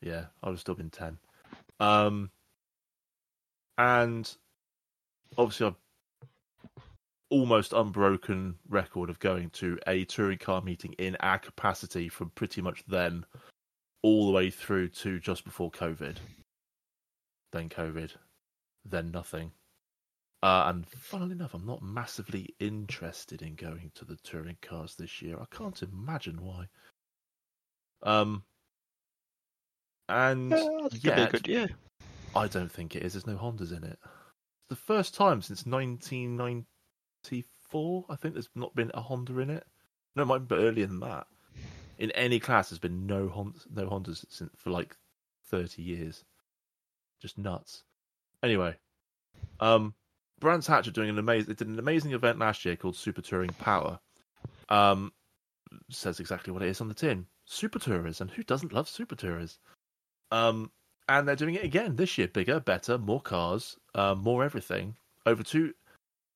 Yeah, I would have still been ten. Um, and obviously, I've almost unbroken record of going to a touring car meeting in our capacity from pretty much then all the way through to just before COVID. Then COVID, then nothing. Uh, and funnily enough, I'm not massively interested in going to the touring cars this year. I can't imagine why. Um, and Yeah, I think it'd be a yet, good year. I don't think it is. There's no Hondas in it. It's the first time since 1994. I think there's not been a Honda in it. No, it might be earlier than that. In any class, there's been no Hondas, no Hondas since for like 30 years. Just nuts. Anyway, um, Brands Hatch are doing an amazing. They did an amazing event last year called Super Touring Power. Um, says exactly what it is on the tin. Super Tourers, and who doesn't love Super Tourers? Um, and they're doing it again this year, bigger, better, more cars, uh, more everything over two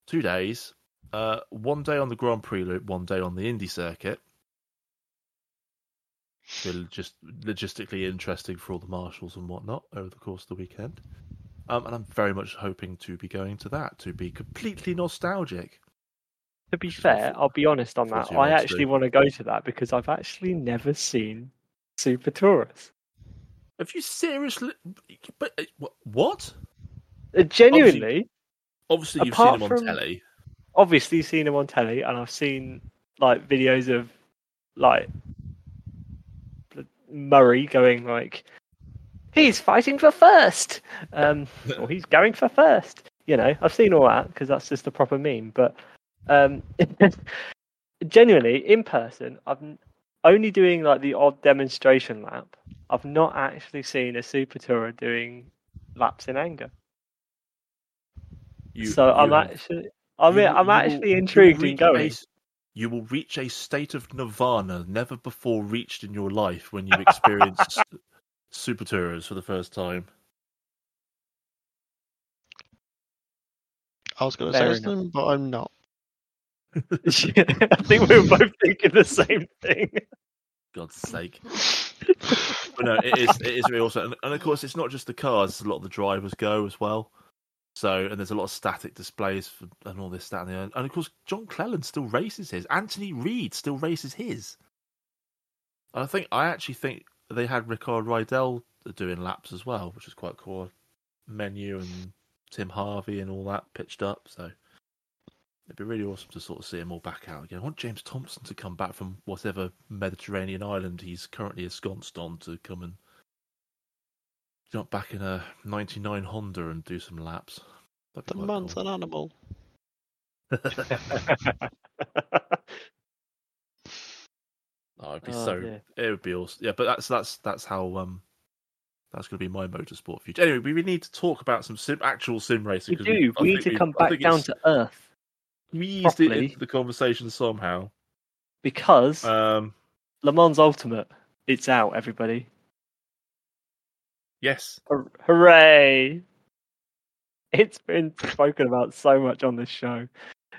two days. Uh, one day on the Grand Prix loop, one day on the Indy circuit. So just logistically interesting for all the marshals and whatnot over the course of the weekend. Um, and I'm very much hoping to be going to that to be completely nostalgic. To be Which is what fair, I'll be honest on that. I actually want to go to that because I've actually never seen Super Tourers. Have you seriously? But uh, what? Uh, Genuinely, Obviously, you've seen him on from- telly. obviously you've seen him on telly, and I've seen like videos of like Murray going like, he's fighting for first, um, or he's going for first. You know, I've seen all that because that's just a proper meme. But um, genuinely, in person, I'm only doing like the odd demonstration lap. I've not actually seen a super tourer doing laps in anger. You, so I'm have- actually, I mean, you- I'm you will- actually you will intrigued in going. a s- you will reach a state of nirvana never before reached in your life when you experience s- super tours for the first time. I was going to say something, but I'm not. I think we were both thinking the same thing. God's sake. But no, it is it is really awesome, and, and of course, it's not just the cars. A lot of the drivers go as well. So, and there's a lot of static displays for, and all this, that, and the other. And of course, John Cleland still races his. Anthony Reid still races his. And I think I actually think they had Rickard Rydell doing laps as well, which is quite cool. Menu and Tim Harvey and all that pitched up. So it'd be really awesome to sort of see him all back out again. I want James Thompson to come back from whatever Mediterranean island he's currently ensconced on to come and jump back in a 99 Honda and do some laps. The man's cool. an animal. Oh, it'd be Oh, so. It would be awesome. Yeah, but that's that's that's how um that's going to be my motorsport future. Anyway, we need to talk about some sim, actual sim racing. We do. I We need to come back down to earth squeezed it properly. into the conversation somehow. because Um, Le Mans Ultimate, it's out, everybody. yes, Hur- Hooray! It's been spoken about so much on this show,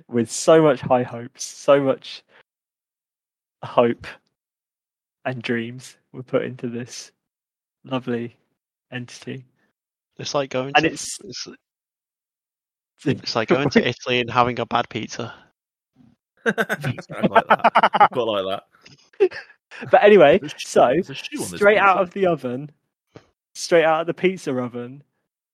with so much high hopes, so much hope and dreams were put into this lovely entity. It's like going And to it's- it's, it's like going to Italy and having a bad pizza. I like that. I quite like that. But anyway, There's a shoe- so there's a shoe on this straight out of the oven, straight out of the pizza oven,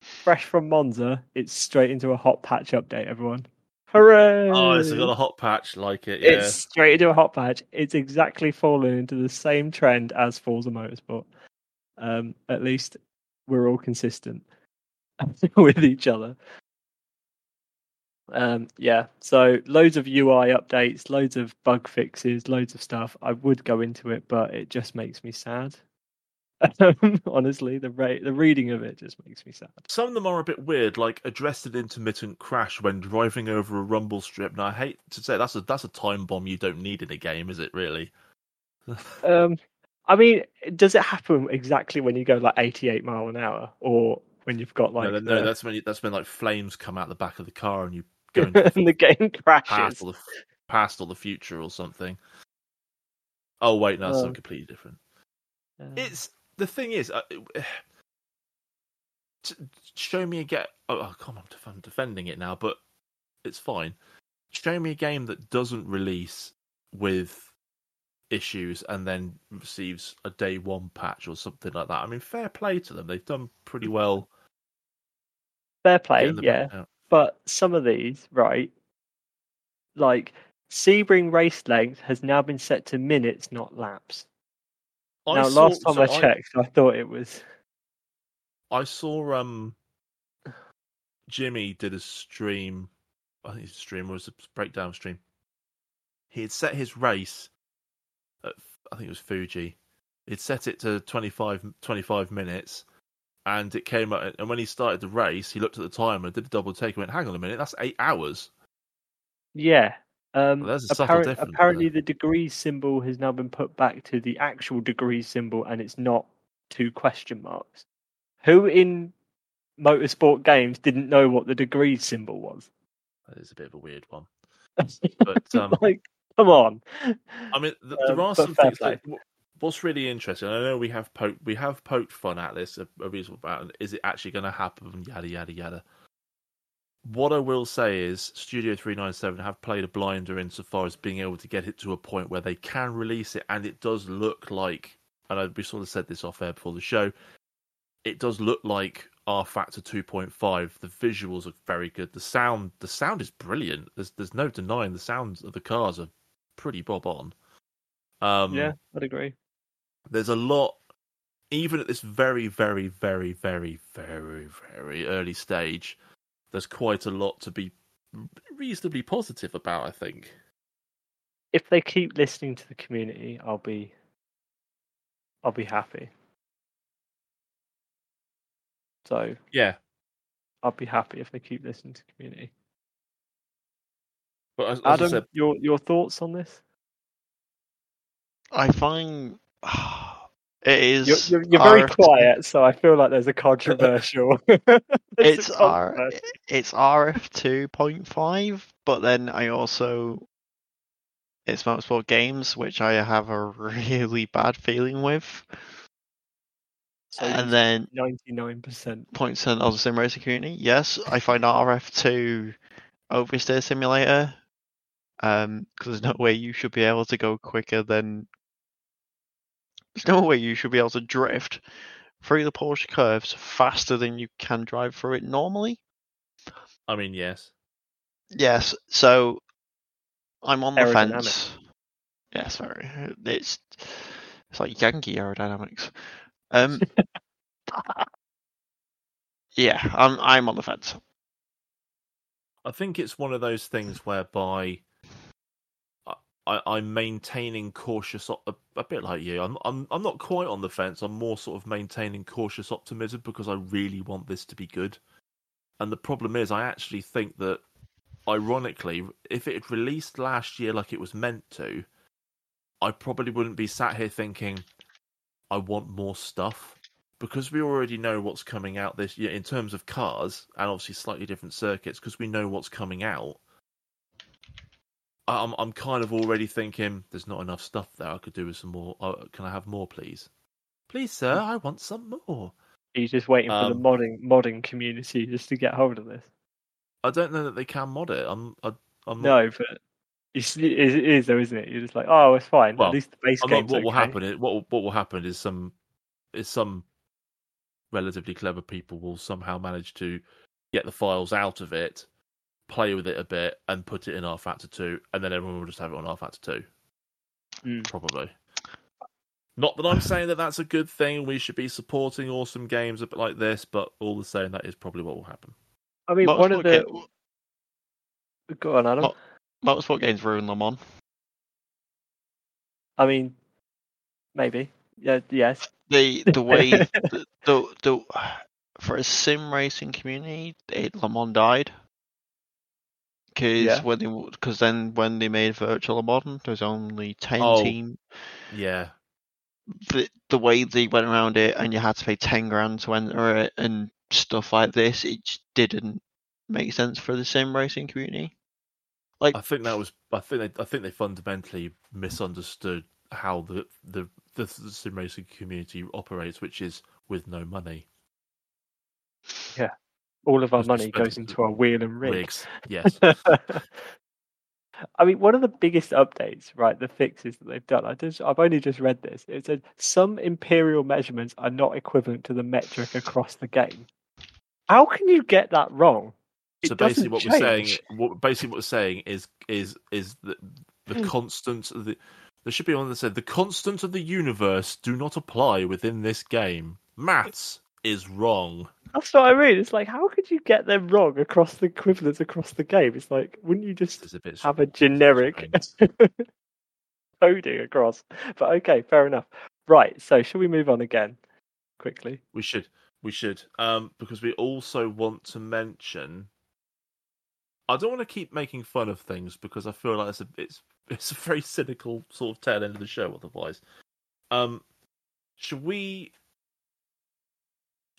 fresh from Monza, it's straight into a hot patch update, everyone. Hooray! Oh, it's got a hot patch like it. Yeah. It's straight into a hot patch. It's exactly fallen into the same trend as Forza Motorsport. Um, at least we're all consistent with each other. Um, yeah, so loads of UI updates, loads of bug fixes, loads of stuff. I would go into it, but it just makes me sad. Honestly, the rate, the reading of it just makes me sad. Some of them are a bit weird, like addressed an intermittent crash when driving over a rumble strip. Now, I hate to say that's a that's a time bomb you don't need in a game, is it? Really? Um, I mean, does it happen exactly when you go like 88 mile an hour, or when you've got like no, no, the, that's when you, that's when like flames come out the back of the car and you go into and the game past crashes? or the past or the future or something. Oh wait, no, Oh. something completely different. Um, It's the thing is, uh, show me a get. Oh, oh, come on, I'm defending it now, but it's fine. Show me a game that doesn't release with issues and then receives a day one patch or something like that. I mean, fair play to them; they've done pretty well. fair play, yeah. out. But some of these, right? Like Sebring race length has now been set to minutes, not laps. I now, saw- last time so I checked, I thought it was. I saw um Jimmy did a stream. I think it's a stream or was a breakdown stream. He had set his race. At, I think it was Fuji. He'd set it to 25, 25 minutes, and it came up. And when he started the race, he looked at the timer, did a double take, and went, "Hang on a minute, that's eight hours." Yeah. Um, Well, there's a subtle apparent- difference apparently, the degrees symbol has now been put back to the actual degrees symbol, and it's not two question marks. Who in motorsport games didn't know what the degrees symbol was? That is a bit of a weird one. But um, like, come on. I mean, th- Um, there are some things. play. What's really interesting, I know we have poked, we have poked fun at this a, a reasonable amount. Is it actually going to happen? Yada yada yada. What I will say is, Studio Three Nine Seven have played a blinder insofar as being able to get it to a point where they can release it, and it does look like. And I, we sort of said this off air before the show. It does look like rFactor 2.5. The visuals are very good. The sound, the sound is brilliant. There's there's no denying the sounds of the cars are pretty bob on. Um, yeah, I'd agree. There's a lot, even at this very, very, very, very, very, very early stage. There's quite a lot to be reasonably positive about. I think. If they keep listening to the community, I'll be I'll be happy. So Yeah, I'll be happy if they keep listening to community. but as, as I Adam, said, your your thoughts on this? I find it is. You're, you're, you're very RF quiet, so I feel like there's a controversial. It's R. It's RF two point five, but then I also it's Motorsport Games, which I have a really bad feeling with. So and then ninety-nine percent. point percent of the sim racing community. Yes, I find RF2 oversteer simulator. Um, because there's no way you should be able to go quicker than. There's no way you should be able to drift through the Porsche curves faster than you can drive through it normally. I mean, yes, Yes, so I'm on the fence. Yeah, sorry. It's it's like Yankee aerodynamics. Um, yeah, I'm I'm on the fence. I think it's one of those things whereby I, I'm maintaining cautious, a, a bit like you. I'm, I'm, I'm not quite on the fence. I'm more sort of maintaining cautious optimism because I really want this to be good. And the problem is, I actually think that, ironically, if it had released last year like it was meant to, I probably wouldn't be sat here thinking, I want more stuff because we already know what's coming out this year in terms of cars and obviously slightly different circuits because we know what's coming out. I'm I'm kind of already thinking there's not enough stuff there. I could do with some more. Uh, can I have more, please? Please, sir, I want some more. He's just waiting for the Um, modding modding community just to get hold of this. I don't know that they can mod it. I'm I, I'm not, No, but it's, it is though, isn't it? You're just like, oh, it's fine. Well, At least the base I'm not- game's what will okay. happen is what will, what will happen is some is some relatively clever people will somehow manage to get the files out of it, play with it a bit, and put it in rFactor two, and then everyone will just have it on rFactor two. Mm. Probably. Not that I'm saying that that's a good thing. We should be supporting awesome games a bit like this, but all the same, that is probably what will happen. I mean, one of the ga- go on, Adam. Mo- Motorsport games ruin Le Mans. I mean, maybe. Yeah. Yes. The the way the, the the for a sim racing community, it, Le Mans died. Because Yeah. when they because then when they made Virtual Le Mans, there's only ten Oh. team. Yeah, The the way they went around it, and you had to pay ten grand to enter it, and stuff like this, it just didn't make sense for the sim racing community. Like I think that was. I think they. I think they fundamentally misunderstood how the the the, the sim racing community operates, which is with no money. All of our money goes into our wheel and rig. Rigs, yes. I mean, one of the biggest updates, right? The fixes that they've done. I just, I've only just read this. It said some imperial measurements are not equivalent to the metric across the game. How can you get that wrong? It so basically, what we're saying, what basically what we're saying is is is the the Hmm. constant the. There should be one that said the constant of the universe do not apply within this game. Maths is wrong. That's what I mean. It's like, how could you get them wrong across the equivalents across the game? It's like, wouldn't you just a bit have a generic coding across? But okay, fair enough. Right. So, shall we move on again quickly? We should. We should. Um, because we also want to mention. I don't want to keep making fun of things because I feel like it's a it's it's a very cynical sort of tail end of the show otherwise. Um, should we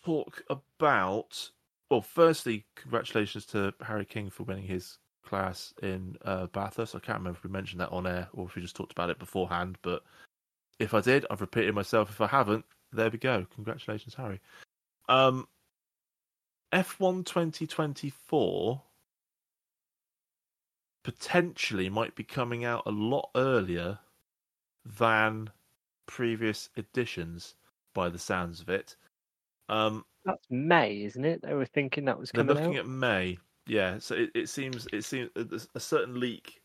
talk about? Well, firstly, congratulations to Harry King for winning his class in uh, Bathurst. I can't remember if we mentioned that on air or if we just talked about it beforehand. But if I did, I've repeated myself. If I haven't, there we go. Congratulations, Harry. Um, F1 2024 potentially might be coming out a lot earlier than previous editions by the sounds of it. Um, That's May, isn't it? They were thinking that was coming. they're looking out. at May. Yeah, so it, it seems it seems a, a certain leak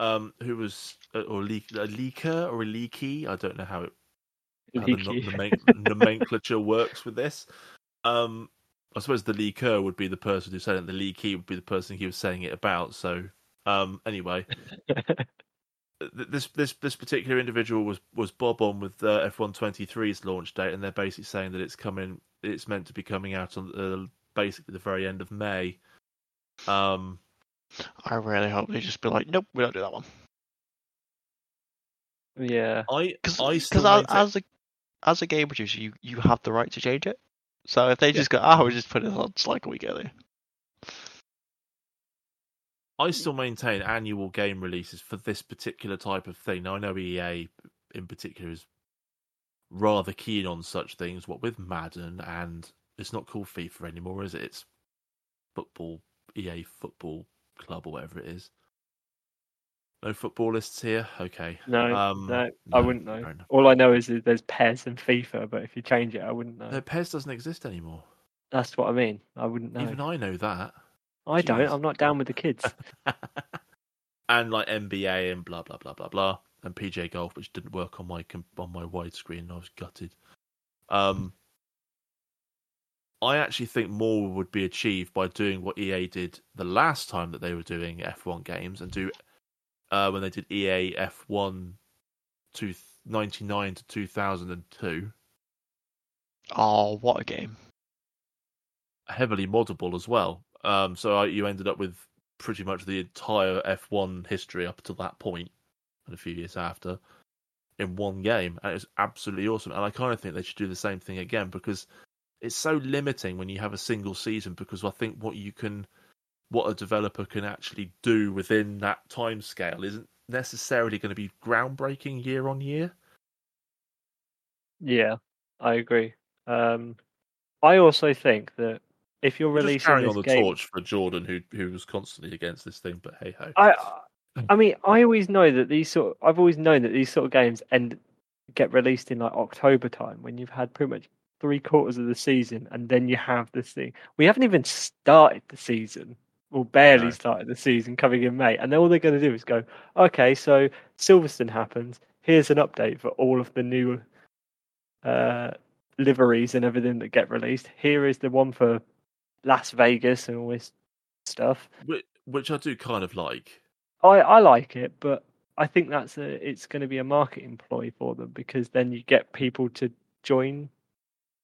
um who was uh, or leak a leaker or a leaky, I don't know how it how the, nomen- nomenclature works with this. Um, I suppose the leaker would be the person who said it. The leaky would be the person he was saying it about. So, um, anyway, this this this particular individual was was bob on with uh, F123's launch date, and they're basically saying that it's coming. It's meant to be coming out on uh, basically the very end of May. Um, I really hope they just be like, nope, we don't do that one. Yeah. I Because I still as, as a as a game producer, you, you have the right to change it. So if they just go, oh, we just put it on, it's like a week earlier. I still maintain annual game releases for this particular type of thing. Now I know EA in particular is rather keen on such things. What with Madden and it's not called FIFA anymore, is it? It's football EA Football Club or whatever it is. No footballists here. Okay. No, Um, no, I wouldn't know. All I know is that there's PES and FIFA, but if you change it, I wouldn't know. No, PES doesn't exist anymore. That's what I mean. I wouldn't know. Even I know that. I don't. I'm not down with the kids. and like NBA and blah blah blah blah blah, and PJ Golf, which didn't work on my on my widescreen. and I was gutted. Um, I actually think more would be achieved by doing what EA did the last time that they were doing F1 games, and do uh, when they did EA F1 to 99 to 2002, Oh, what a game! heavily moddable as well. Um, so you ended up with pretty much the entire F1 history up to that point, and a few years after, in one game, and it was absolutely awesome. And I kind of think they should do the same thing again because it's so limiting when you have a single season. Because I think what you can, what a developer can actually do within that time scale isn't necessarily going to be groundbreaking year on year. yeah, I agree. Um, I also think that if you're releasing carrying on the game, torch for Jordan, who who was constantly against this thing, but hey ho. I, I mean, I always know that these sort. Of, I've always known that these sort of games end get released in like October time when you've had pretty much three quarters of the season, and then you have this thing. We haven't even started the season, or barely No. started the season, coming in May, and then all they're going to do is go, okay, so Silverstone happens. Here's an update for all of the new uh, liveries and everything that get released. Here is the one for Las Vegas and all this stuff. which, which I do kind of like. I, I like it, but I think that's a it's going to be a marketing ploy for them because then you get people to join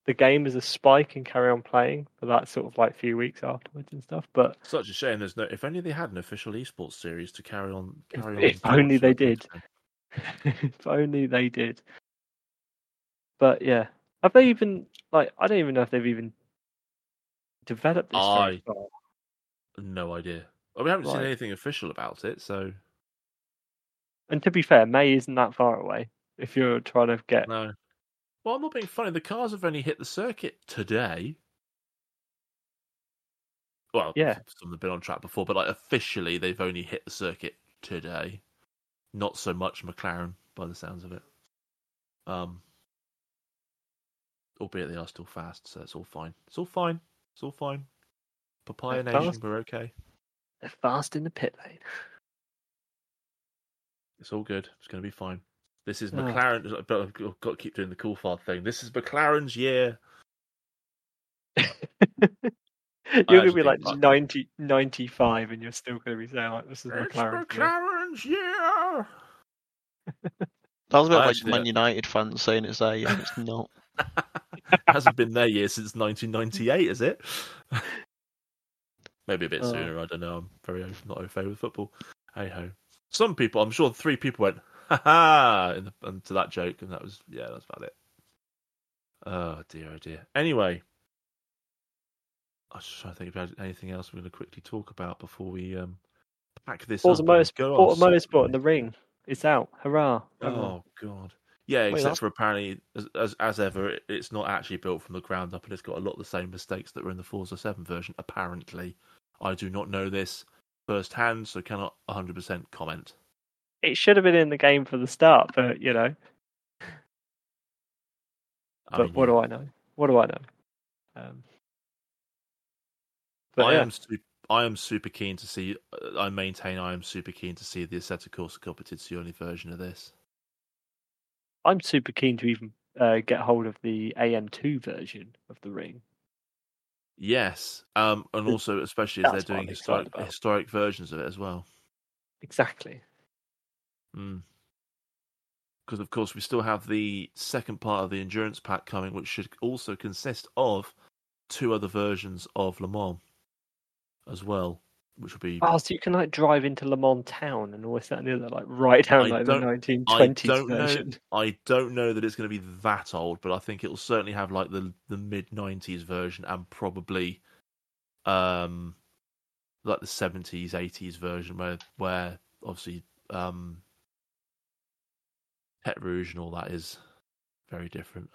the game as a spike and carry on playing for that sort of like few weeks afterwards and stuff. But Such a shame. There's no. If only they had an official esports series to carry on. If- on. if only they did. If only they did. But yeah, have they even like? I don't even know if they've even developed this. I- far. No idea. We haven't seen anything official about it, so And to be fair, May isn't that far away. If you're trying to get no. Well, I'm not being funny. The cars have only hit the circuit today. Well, Yeah. some have been on track before, but like officially, they've only hit the circuit today. Not so much McLaren, by the sounds of it. Um, albeit they are still fast, so it's all fine. It's all fine. It's all fine. Papaya They're Nation, fast. we're okay. they're fast in the pit lane. It's all good. It's going to be fine. This is Ah. McLaren. But I've got to keep doing the cool fart thing. This is McLaren's year. you're going to be like think- 90, 95 and you're still going to be saying like this is It's McLaren. McLaren's year. That was a bit I like actually- Man United fans saying it's there, yeah, it's not. Hasn't been their year since 1998, is it? Maybe a bit Oh. sooner. I don't know. I'm very not au fait with football. Hey ho. Some people, I'm sure, three people went ha ha in the, into that joke, and that was yeah, that's about it. Oh dear, oh dear. Anyway, I was just trying to think about anything else we're going to quickly talk about before we um pack this Forza up. and Motorsport, go Forza on Motorsport and the ring. It's out. Hurrah. Oh god. Yeah, Wait, except that's- for apparently, as, as as ever, it, it's not actually built from the ground up, and it's got a lot of the same mistakes that were in the Forza Seven version. Apparently, I do not know this firsthand, so cannot 100% comment. It should have been in the game for the start, but you know. I But mean, what yeah. do I know? What do I know? Um, but I yeah, am su- I am super keen to see. uh, I maintain I am super keen to see the Assetto Corsa Competizione version of this. I'm super keen to even uh, get hold of the AM2 version of the ring. Yes, um, and also especially as they're doing historic historic versions of it as well. Exactly. Because of course we still have the second part of the endurance pack coming, which should also consist of two other versions of Le Mans as well, which will be. Oh, so you can like drive into Le Mans town and all this that and the other, like right down I like the don't- I 1920s don't know. version. I don't know that it's going to be that old, but I think it will certainly have like the the mid '90s version and probably, um, like the '70s, '80s version where where obviously um, Tertre Rouge and all that is very different.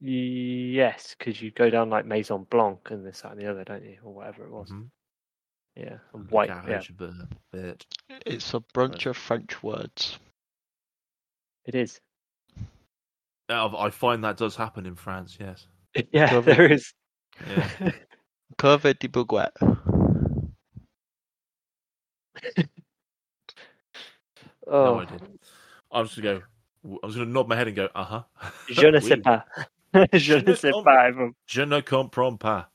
Yes, because you go down like Maison Blanc and this that and the other, don't you, or whatever it was. Mhm. Yeah, white. Yeah, bit- bit. It's a bunch of French words. it is. I find that does happen in France. Yes. Yeah, Lovely. there is. Yeah. Curve de Bouguet. oh, No idea. I'm just gonna go. I'm just gonna nod my head and go, uh huh. je ne sais pas. je ne sais pas. Je ne comprends pas.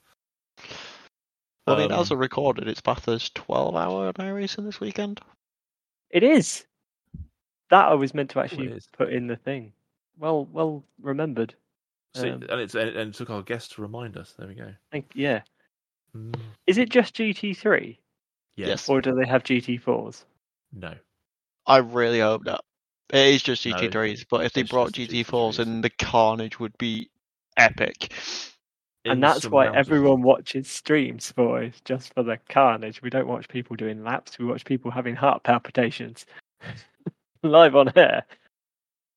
I mean, as Um, a recorded, it's Bathurst 12 hour day racing this weekend. It is. That I was meant to Oh, actually is. put in the thing. Well, well remembered. See, Um, and it's and it, took our guest to remind us. There we go. Thank, yeah. Mm, Is it just GT3, yes. Yes. or do they have GT4s? No. I really hope not. It is just GT3s, but if they brought GT4s, GT3s. then the carnage would be epic. And that's why everyone watches streams for is just for the carnage. We don't watch people doing laps. We watch people having heart palpitations live on air,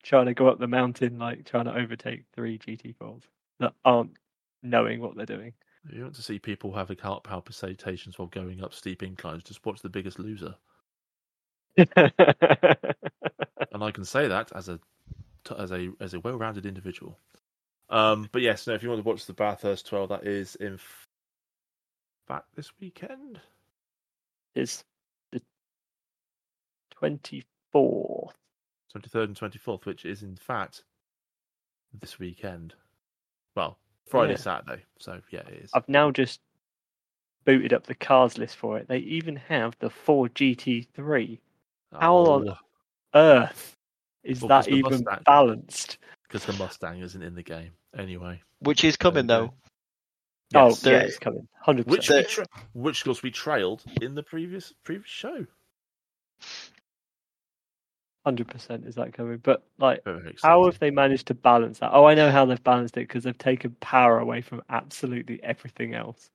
trying to go up the mountain, like trying to overtake three GT4s that aren't knowing what they're doing. You want to see people having heart palpitations while going up steep inclines? Just watch The Biggest Loser, and I can say that as a as a as a well-rounded individual. Um, but yes, no. If you want to watch the Bathurst 12, that is in fact this weekend. is the 24th. 23rd and 24th, which is in fact this weekend. Well, Friday, Yeah. Saturday. So yeah, it is. I've now just booted up the cars list for it. They even have the Ford GT3. how on Oh, Earth is Well, that even balanced? Because the Mustang isn't in the game anyway. Which is coming, Okay. Uh, though. Oh, Yes. yeah, it's coming. 100%. Which we tra- which of course we trailed in the previous previous show. 100% is that coming. But, like, how have they managed to balance that? Oh, I know how they've balanced it because they've taken power away from absolutely everything else.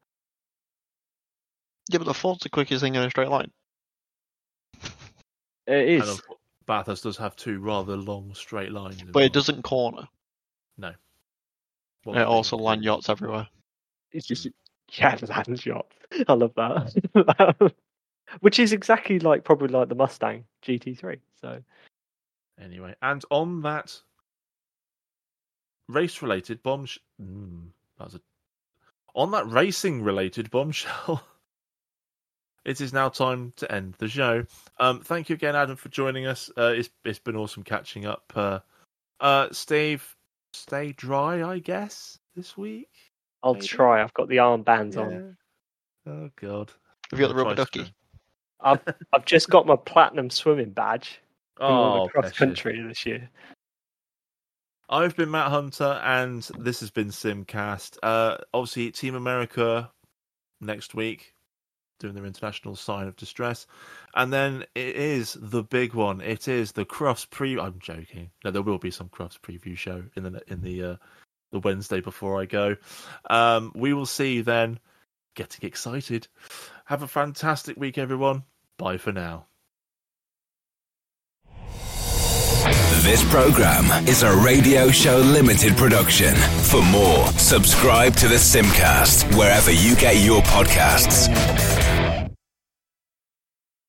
Yeah, but the Ford's the quickest thing in a straight line. It is. And is. Of- Bathurst does have two rather long straight lines. But it doesn't corner. Well, it they- also land yachts everywhere. It's just yeah, land yachts. I love that. Which is exactly like probably like the Mustang GT3. So Anyway, and on that race-related bombshell, mm, that was a on that racing-related bombshell. It is now time to end the show. Um, thank you again, Adam, for joining us. Uh, it's it's been awesome catching up. Uh, uh, Steve, stay dry, I guess, this week. I'll Maybe. try. I've got the armbands on. Oh God. Have you got the rubber ducky? I've I've just got my platinum swimming badge from Oh, cross country this year. I've been Matt Hunter, and this has been Simcast. Uh, obviously, Team America next week doing their international sign of distress, and then it is the big one. It is the Crufts pre. I'm joking. No, there will be some Crufts preview show in the in the uh, the Wednesday before I go. Um, we will see then. Getting excited. Have a fantastic week, everyone. Bye for now. This program is a Radio Show Limited production. For more, subscribe to the Simcast wherever you get your podcasts.